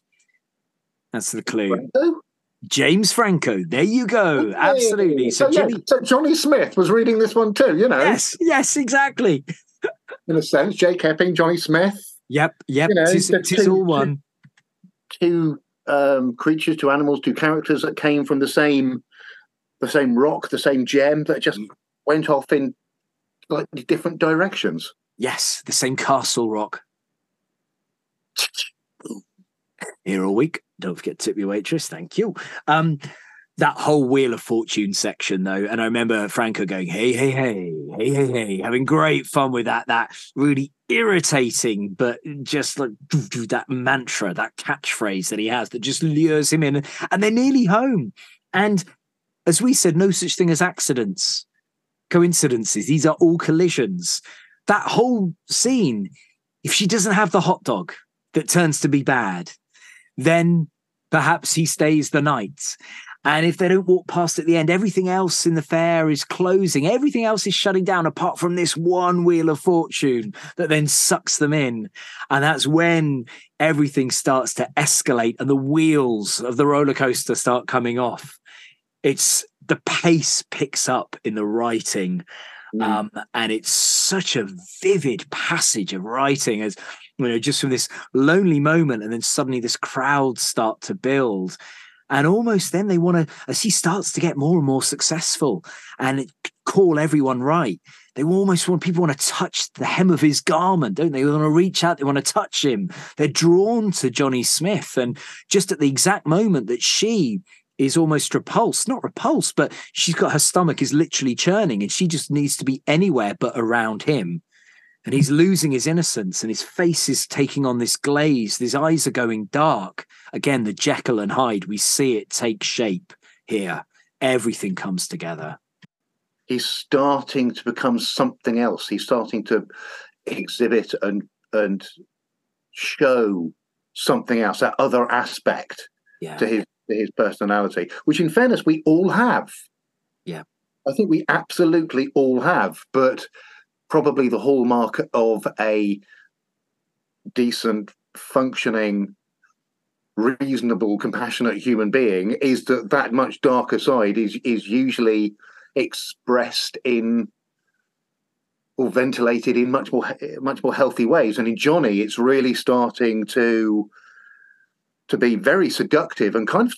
That's the clue. Franco? James Franco. There you go. Okay. Absolutely. So, yeah, Jimmy. so Johnny Smith was reading this one too, you know, Yes, yes, exactly. in a sense. Jake Epping, Johnny Smith, Yep, yep. You know, tis two- all one. two um, creatures, to animals, to characters that came from the same the same rock, the same gem that just mm. went off in slightly different directions. Yes, the same castle rock. Here all week. Don't forget to tip your waitress. Thank you. Um, that whole Wheel of Fortune section, though, and I remember Franco going, "Hey, hey, hey, hey, hey, hey," having great fun with that. That really irritating, but just like that mantra, that catchphrase that he has that just lures him in, and they're nearly home. And as we said, no such thing as accidents, coincidences. These are all collisions. That whole scene, if she doesn't have the hot dog that turns to be bad, then perhaps he stays the night. And if they don't walk past at the end, everything else in the fair is closing. Everything else is shutting down apart from this one wheel of fortune that then sucks them in. And that's when everything starts to escalate and the wheels of the roller coaster start coming off. It's the pace picks up in the writing. Mm. Um, and it's such a vivid passage of writing as you know, just from this lonely moment, and then suddenly this crowd start to build and almost then they want to, as he starts to get more and more successful and call everyone right, they almost want people want to touch the hem of his garment, don't they? They want to reach out, they want to touch him. They're drawn to Johnny Smith. And just at the exact moment that she is almost repulsed, not repulsed, but she's got her stomach is literally churning and she just needs to be anywhere but around him and he's losing his innocence and his face is taking on this glaze. His eyes are going dark. Again the jekyll and hyde we see it take shape here. Everything comes together. He's starting to become something else. He's starting to exhibit and and show something else that other aspect yeah. to his to his personality which in fairness we all have. Yeah. I think we absolutely all have but probably the hallmark of a decent, functioning, reasonable, compassionate human being is that that much darker side is is usually expressed in or ventilated in much more much more healthy ways. And in Johnny, it's really starting to to be very seductive and kind of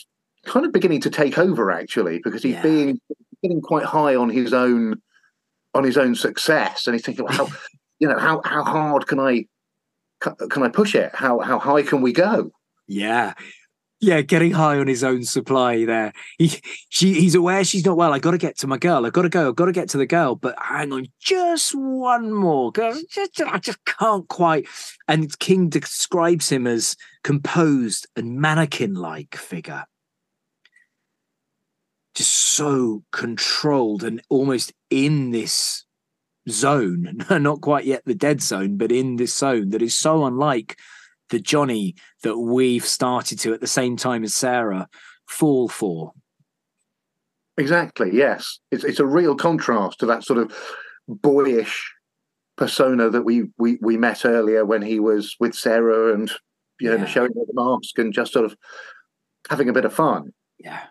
kind of beginning to take over actually because he's yeah. being getting quite high on his own on his own success, and he's thinking, well, how you know how how hard can I can I push it? How how high can we go? Yeah. Yeah, getting high on his own supply there. He, she, he's aware she's not well. I got to get to my girl. I got to go. I got to get to the girl. But hang on, just one more. Just, I just can't quite. And King describes him as composed and mannequin-like figure just so controlled and almost in this zone, not quite yet the dead zone, but in this zone that is so unlike the Johnny that we've started to at the same time as Sarah fall for. Exactly. Yes, it's it's a real contrast to that sort of boyish persona that we we we met earlier when he was with Sarah and you know yeah. showing her the mask and just sort of having a bit of fun. Yeah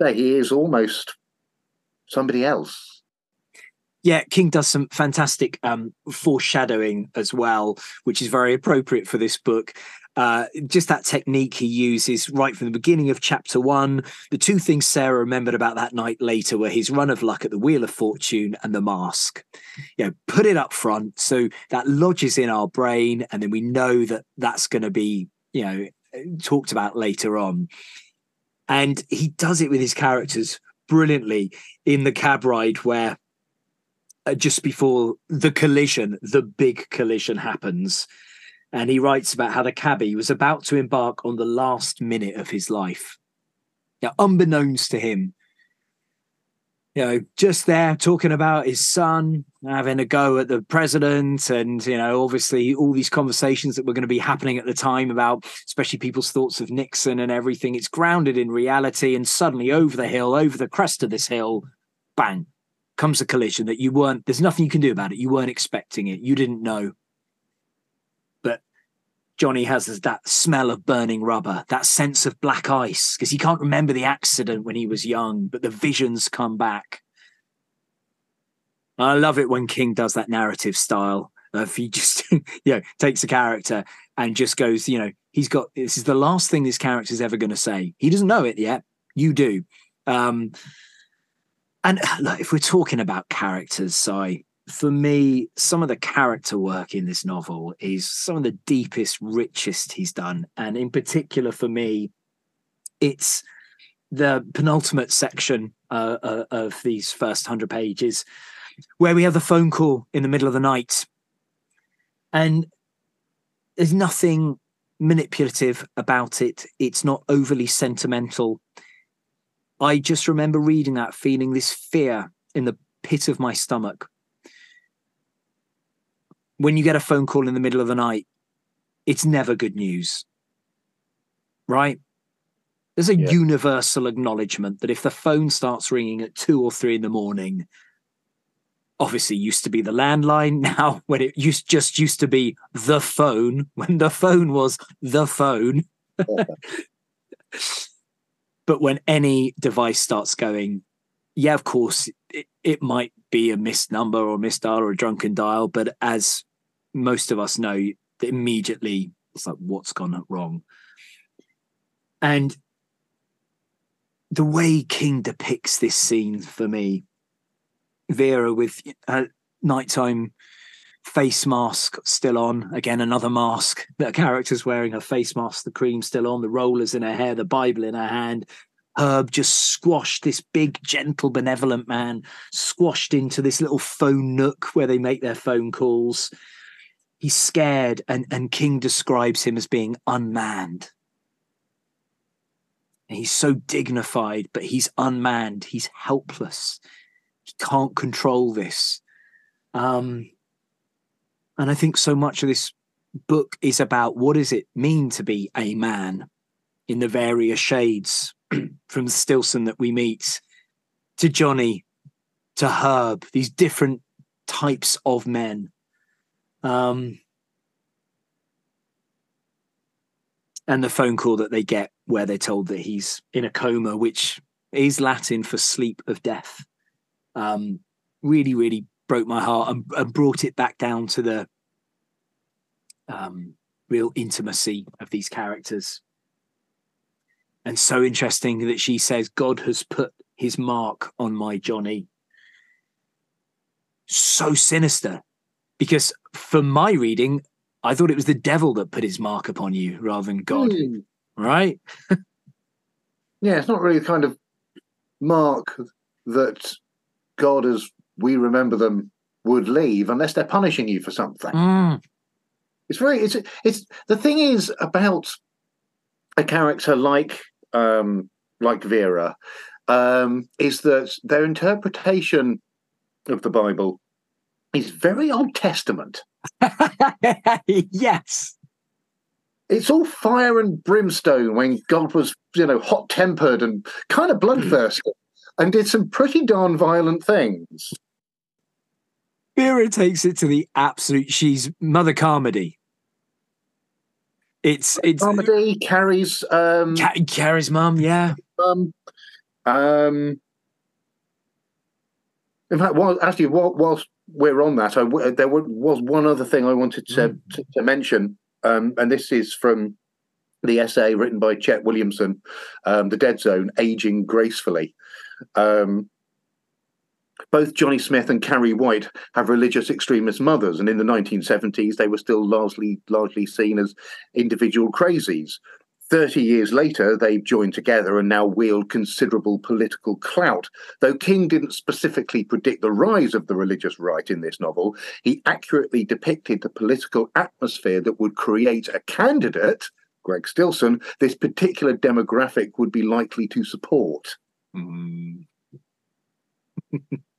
say he is almost somebody else. Yeah, King does some fantastic um, foreshadowing as well, which is very appropriate for this book. Uh, just that technique he uses right from the beginning of chapter one. The two things Sarah remembered about that night later were his run of luck at the Wheel of Fortune and the mask. You know, put it up front so that lodges in our brain, and then we know that that's going to be, you know, talked about later on. And he does it with his characters brilliantly in the cab ride where Uh, just before the collision, the big collision happens. And he writes about how the cabbie was about to embark on the last minute of his life. Now, unbeknownst to him, you know, just there talking about his son having a go at the president, and you know, obviously all these conversations that were going to be happening at the time about, especially people's thoughts of Nixon and everything. It's grounded in reality, and suddenly over the hill, over the crest of this hill, bang, comes a collision that you weren't. There's nothing you can do about it. You weren't expecting it. You didn't know. But Johnny has that smell of burning rubber, that sense of black ice, because he can't remember the accident when he was young, but the visions come back. I love it when King does that narrative style. If he just, you know, takes a character and just goes, you know, He's got this is the last thing this character's ever going to say. He doesn't know it yet. You do. Um, and look, if we're talking about characters, Si, for me, some of the character work in this novel is some of the deepest, richest he's done. And in particular, for me, it's the penultimate section uh, uh, of these first 100 pages where we have the phone call in the middle of the night. And there's nothing manipulative about it, it's not overly sentimental. I just remember reading that, feeling this fear in the pit of my stomach. When you get a phone call in the middle of the night, it's never good news. Right? There's a yeah. universal acknowledgement that if the phone starts ringing at two or three in the morning, obviously used to be the landline. Now, when it used just used to be the phone, when the phone was the phone. but when any device starts going, yeah, of course, it, it might be a missed number or a missed dial or a drunken dial. But as most of us know, immediately it's like, what's gone wrong? And the way King depicts this scene for me, Vera with a nighttime face mask still on, again, another mask. The character's wearing her face mask, the cream still on, the rollers in her hair, the Bible in her hand. Herb just squashed this big, gentle, benevolent man, squashed into this little phone nook where they make their phone calls. He's scared, and, and King describes him as being unmanned and he's so dignified, but he's unmanned. He's helpless. He can't control this. Um, and I think so much of this book is about what does it mean to be a man in the various shades from Stilson that we meet to Johnny to Herb, these different types of men. Um, and the phone call that they get where they're told that he's in a coma, which is Latin for sleep of death, um, really, really broke my heart and, and, brought it back down to the um, real intimacy of these characters. And so interesting that she says, God has put his mark on my Johnny. So sinister. Because for my reading, I thought it was the devil that put his mark upon you rather than God. Mm. Right? yeah, it's not really the kind of mark that God, as we remember them, would leave unless they're punishing you for something. Mm. It's very it's it's the thing is about a character like um like Vera um is that their interpretation of the Bible is very Old Testament. yes. It's all fire and brimstone when God was, you know, hot tempered and kind of bloodthirsty and did some pretty darn violent things. Vera takes it to the absolute. She's Mother Carmody. It's it's Carmody carries um carries mum, yeah. Um, um. In fact, well, actually, whilst we're on that, I, there was one other thing I wanted to, mm. to, to, mention, um, and this is from the essay written by Chet Williamson, um, "The Dead Zone: Aging Gracefully." Um, both Johnny Smith and Carrie White have religious extremist mothers, and in the 1970s, they were still largely largely seen as individual crazies. 30 years later, they've joined together and now wield considerable political clout. Though King didn't specifically predict the rise of the religious right in this novel, he accurately depicted the political atmosphere that would create a candidate, Greg Stilson, this particular demographic would be likely to support. Mm.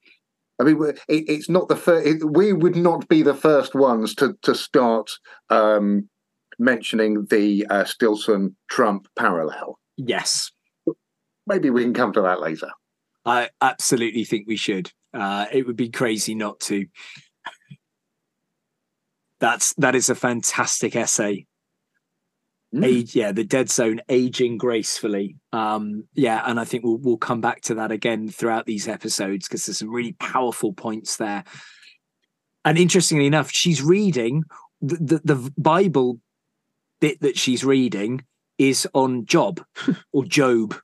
I mean, it, it's not the first. We would not be the first ones to to start um, mentioning the uh, Stilson Trump parallel. Yes. Maybe we can come to that later. I absolutely think we should. Uh, it would be crazy not to. That's that is a fantastic essay. Mm. Age, yeah, the dead zone aging gracefully. Um, yeah, and I think we'll we'll come back to that again throughout these episodes because there's some really powerful points there. And interestingly enough, she's reading the, the, the Bible bit that she's reading is on Job or Job,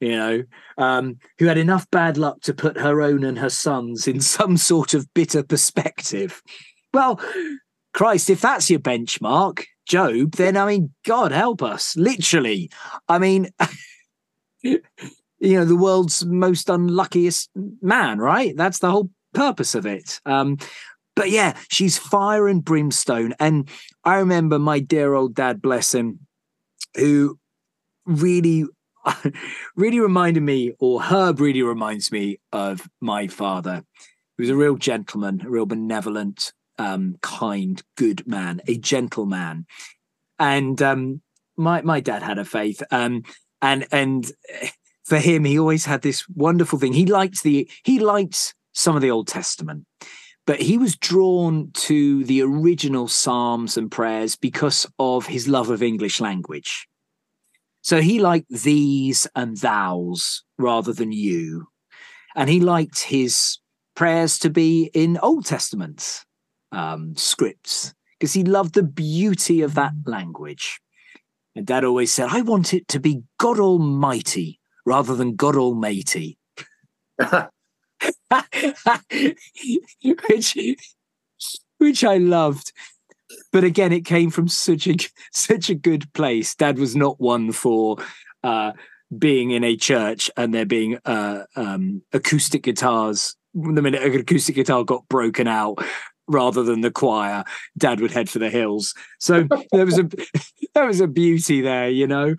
you know, um, who had enough bad luck to put her own and her sons in some sort of bitter perspective. Well, Christ, if that's your benchmark, Job, then I mean, God help us, literally. I mean, you know, the world's most unluckiest man, right? That's the whole purpose of it. Um, but yeah, she's fire and brimstone. And I remember my dear old dad, bless him, who really, really reminded me, or Herb really reminds me of my father. He was a real gentleman, a real benevolent, um, kind, good man, a gentleman. And um, my my dad had a faith, um, and and for him, he always had this wonderful thing. He liked the he liked some of the Old Testament, but he was drawn to the original Psalms and prayers because of his love of English language. So he liked these and thous rather than you. And he liked his prayers to be in Old Testament um, scripts because he loved the beauty of that language. And dad always said, I want it to be God Almighty rather than God Almighty. which, which I loved. But again, it came from such a such a good place. Dad was not one for uh, being in a church and there being uh, um, acoustic guitars. The minute an acoustic guitar got broken out, rather than the choir, Dad would head for the hills. So there was a there was a beauty there, you know.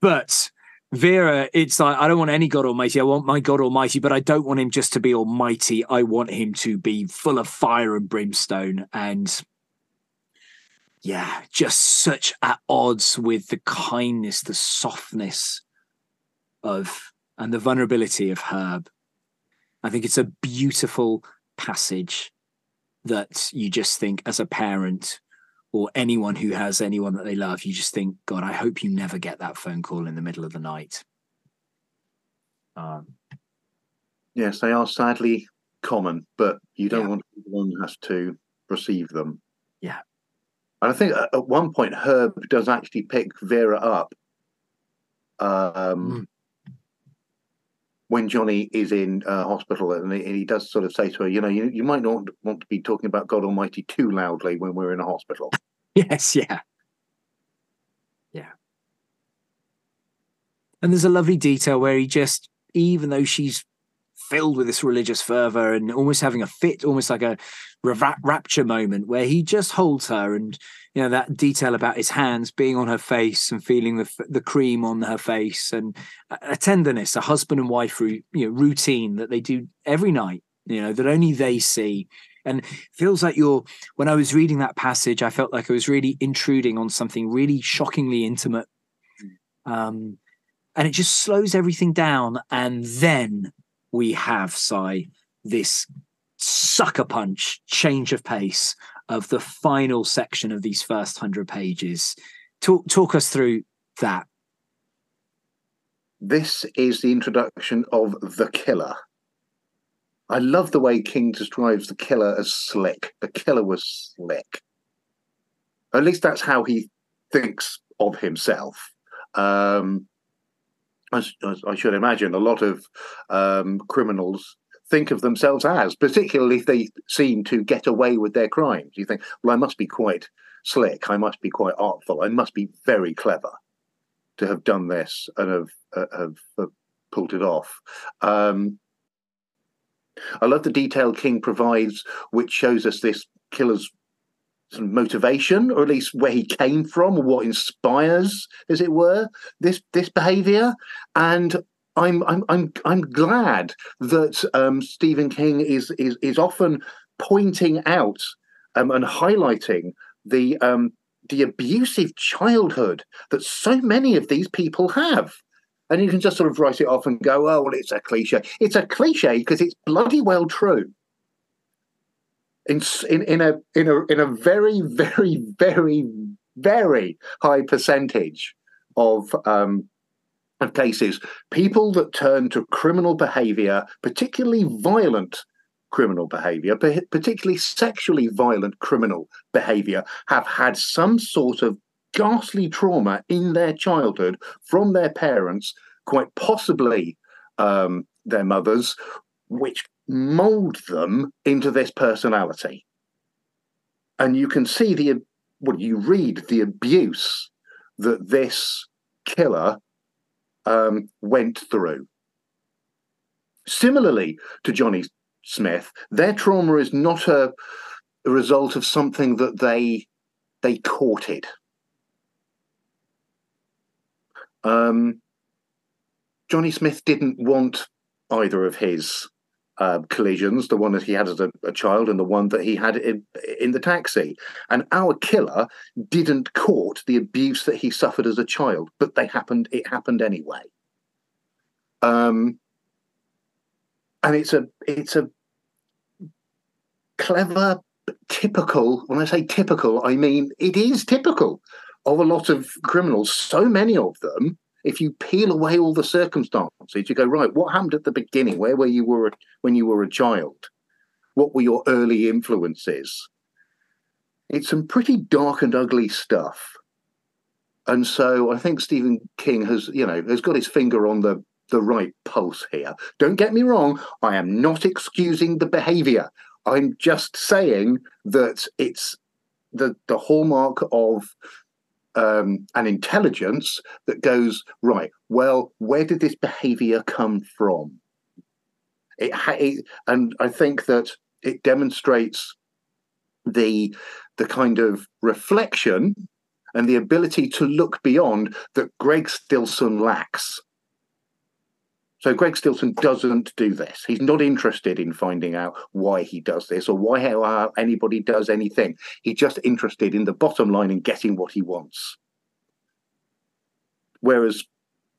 But Vera, it's like I don't want any God Almighty. I want my God Almighty, but I don't want him just to be Almighty. I want him to be full of fire and brimstone, and yeah, just such at odds with the kindness, the softness of, and the vulnerability of Herb. I think it's a beautiful passage that you just think as a parent or anyone who has anyone that they love, you just think, God, I hope you never get that phone call in the middle of the night. Um, yes, they are sadly common, but you don't Yeah. want to be the one who has to receive them. Yeah. And I think at at one point Herb does actually pick Vera up um, Mm. When Johnny is in uh, hospital, and he, does sort of say to her, "You know, you, you might not want to be talking about God Almighty too loudly when we're in a hospital." yes, yeah. Yeah. And there's a lovely detail where he just, even though she's filled with this religious fervor and almost having a fit, almost like a rapture moment, where he just holds her and, you know, that detail about his hands being on her face and feeling the, the cream on her face and a, tenderness, a husband and wife you know, routine that they do every night, you know, that only they see. And feels like you're, when I was reading that passage, I felt like I was really intruding on something really shockingly intimate. Um, and it just slows everything down. And then we have, Si, this sucker punch change of pace of the final section of these first hundred pages. Talk talk us through that. This is the introduction of the killer. I love the way King describes the killer as slick. The killer was slick. At least that's how he thinks of himself. Um, as I should imagine, a lot of um, criminals think of themselves as, particularly if they seem to get away with their crimes. You think, well, I must be quite slick. I must be quite artful. I must be very clever to have done this and have uh, have, have pulled it off. Um, I love the detail King provides, which shows us this killer's motivation, or at least where he came from, or what inspires, as it were, this this behaviour. And I'm I'm I'm I'm glad that um, Stephen King is is is often pointing out um, and highlighting the um, the abusive childhood that so many of these people have. And you can just sort of write it off and go, oh, well, it's a cliche. It's a cliche because it's bloody well true. In, in, in, a, in, a, in a very, very, very, very high percentage of, um, of cases, people that turn to criminal behavior, particularly violent criminal behavior, particularly sexually violent criminal behavior, have had some sort of ghastly trauma in their childhood from their parents, quite possibly um, their mothers, which mold them into this personality. And you can see the, what you read the abuse that this killer um, went through. Similarly to Johnny Smith, their trauma is not a, a result of something that they they courted. Um, Johnny Smith didn't want either of his uh, collisions, the one that he had as a, a, child and the one that he had in, in the taxi. And our killer didn't court the abuse that he suffered as a child, but they happened. It happened anyway. Um, and it's a it's a clever, typical. When I say typical, I mean it is typical of a lot of criminals. So many of them if you peel away all the circumstances, you go right. What happened at the beginning? Where were you were when you were a child? What were your early influences? It's some pretty dark and ugly stuff. And so I think Stephen King has, you know, has got his finger on the the right pulse here. Don't get me wrong. I am not excusing the behaviour. I'm just saying that it's the the hallmark of um, an intelligence that goes right. Well, where did this behaviour come from? It, ha- it, and I think that it demonstrates the the kind of reflection and the ability to look beyond that Greg Stillson lacks. So Greg Stillson doesn't do this. He's not interested in finding out why he does this or why anybody does anything. He's just interested in the bottom line and getting what he wants. Whereas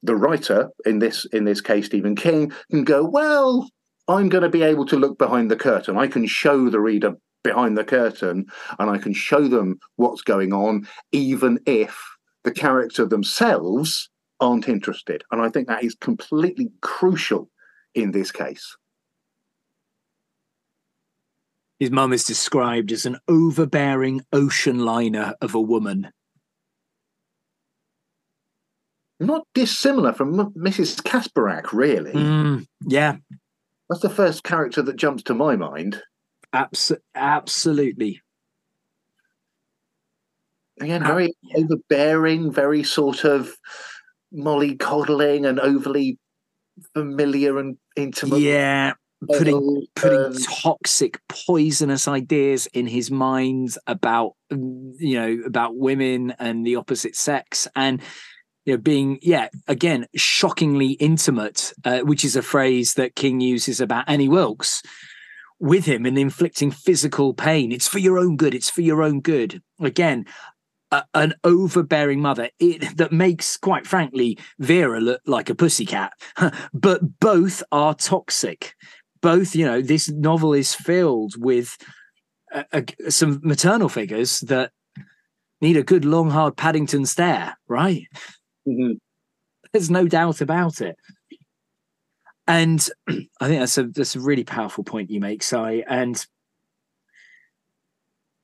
the writer in this in this case, Stephen King, can go, well, I'm going to be able to look behind the curtain. I can show the reader behind the curtain and I can show them what's going on, even if the character themselves aren't interested. And I think that is completely crucial in this case. His mum is described as an overbearing ocean liner of a woman. Not dissimilar from M- Mrs. Kaspbrak, really. Mm, yeah. That's the first character that jumps to my mind. Abs- absolutely. Again, very overbearing, very sort of mollycoddling and overly familiar and intimate. Yeah, putting putting um, toxic, poisonous ideas in his mind about you know about women and the opposite sex, and you know being yeah again shockingly intimate, uh, which is a phrase that King uses about Annie Wilkes with him and inflicting physical pain. It's for your own good. It's for your own good. Again, a, an overbearing mother it, that makes, quite frankly, Vera look like a pussycat. but both are toxic. Both, you know, this novel is filled with a, a, some maternal figures that need a good, long, hard Paddington stare, right? Mm-hmm. There's no doubt about it. And I think that's a that's a really powerful point you make, Si. And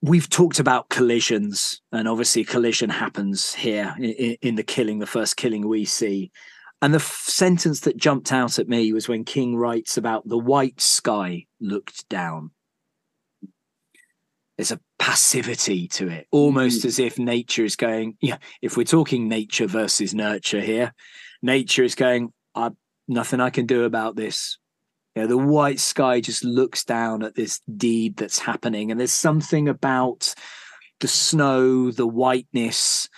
we've talked about collisions, and obviously collision happens here in, in the killing, the first killing we see. And the f- sentence that jumped out at me was when King writes about the white sky looked down. There's a passivity to it, almost mm-hmm. as if nature is going, yeah, if we're talking nature versus nurture here, nature is going, I, nothing I can do about this. You know, the white sky just looks down at this deed that's happening, and there's something about the snow, the whiteness,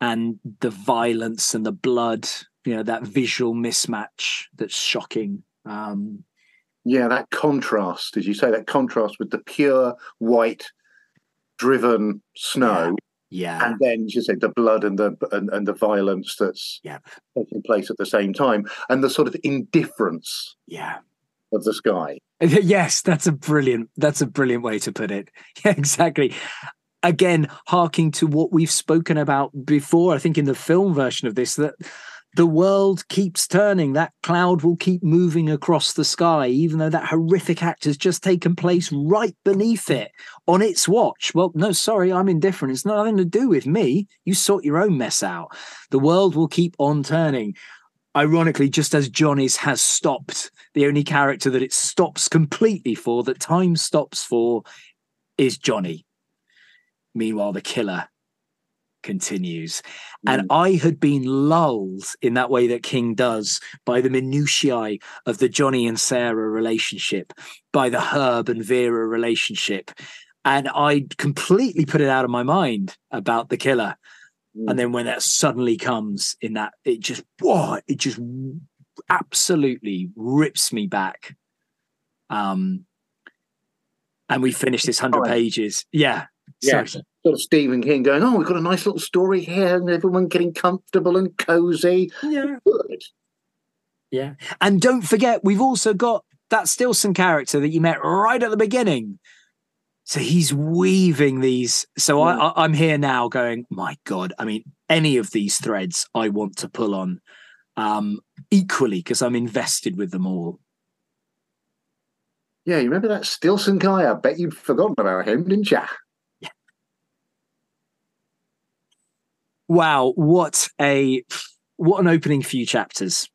and the violence and the blood. You know, that visual mismatch that's shocking. Um, yeah, that contrast, as you say, that contrast with the pure white driven snow. Yeah. yeah. And then as you say the blood and the and, and the violence that's yeah. taking place at the same time. And the sort of indifference. Yeah of the sky. Yes, that's a brilliant. That's a brilliant way to put it. Yeah, exactly. Again, harking to what we've spoken about before, I think in the film version of this, that the world keeps turning. That cloud will keep moving across the sky, even though that horrific act has just taken place right beneath it on its watch. Well, no, sorry, I'm indifferent. It's nothing to do with me. You sort your own mess out. The world will keep on turning. Ironically, just as Johnny's has stopped, the only character that it stops completely for, that time stops for, is Johnny. Meanwhile, the killer continues. Mm. And I had been lulled in that way that King does by the minutiae of the Johnny and Sarah relationship, by the Herb and Vera relationship. And I completely put it out of my mind about the killer. Mm. And then when that suddenly comes in that, it just, whoa, it just absolutely rips me back. Um, and we finished this 100 pages. Yeah. Yeah. So, sort of Stephen King going, oh, we've got a nice little story here and everyone getting comfortable and cozy. Yeah. Good. Yeah. And don't forget, we've also got that Stillson character that you met right at the beginning. So he's weaving these. So I, I, I'm here now going, my God, I mean, any of these threads I want to pull on um, equally because I'm invested with them all. Yeah, you remember that Stillson guy? I bet you'd forgotten about him, didn't you? wow, what a what an opening few chapters.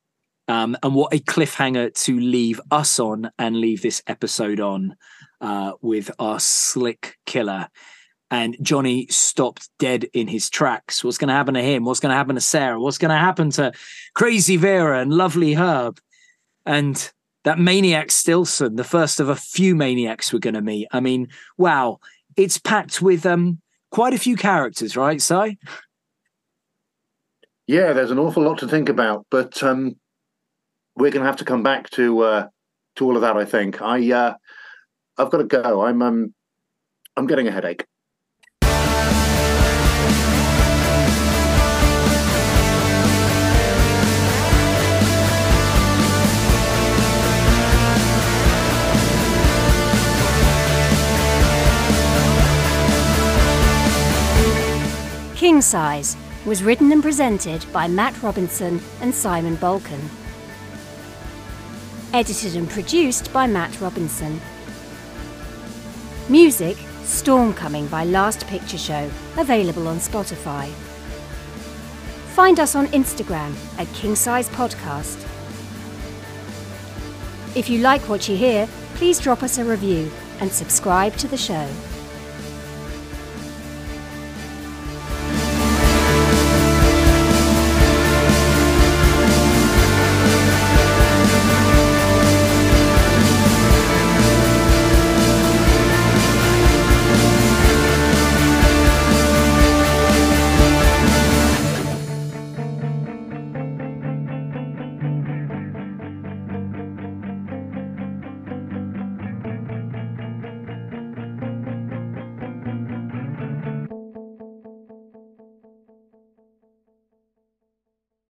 Um, and what a cliffhanger to leave us on and leave this episode on uh, with our slick killer. And Johnny stopped dead in his tracks. What's going to happen to him? What's going to happen to Sarah? What's going to happen to Crazy Vera and Lovely Herb? And that maniac Stillson, the first of a few maniacs we're going to meet. I mean, wow, it's packed with um, quite a few characters, right, Si? Yeah, there's an awful lot to think about, but um, we're going to have to come back to uh, to all of that. I think I uh, I've got to go. I'm um, I'm getting a headache. King size was written and presented by Matt Robinson and Simon Bolton. Edited and produced by Matt Robinson. Music Storm Coming by Last Picture Show, available on Spotify. Find us on Instagram at King Size Podcast. If you like what you hear, please drop us a review and subscribe to the show.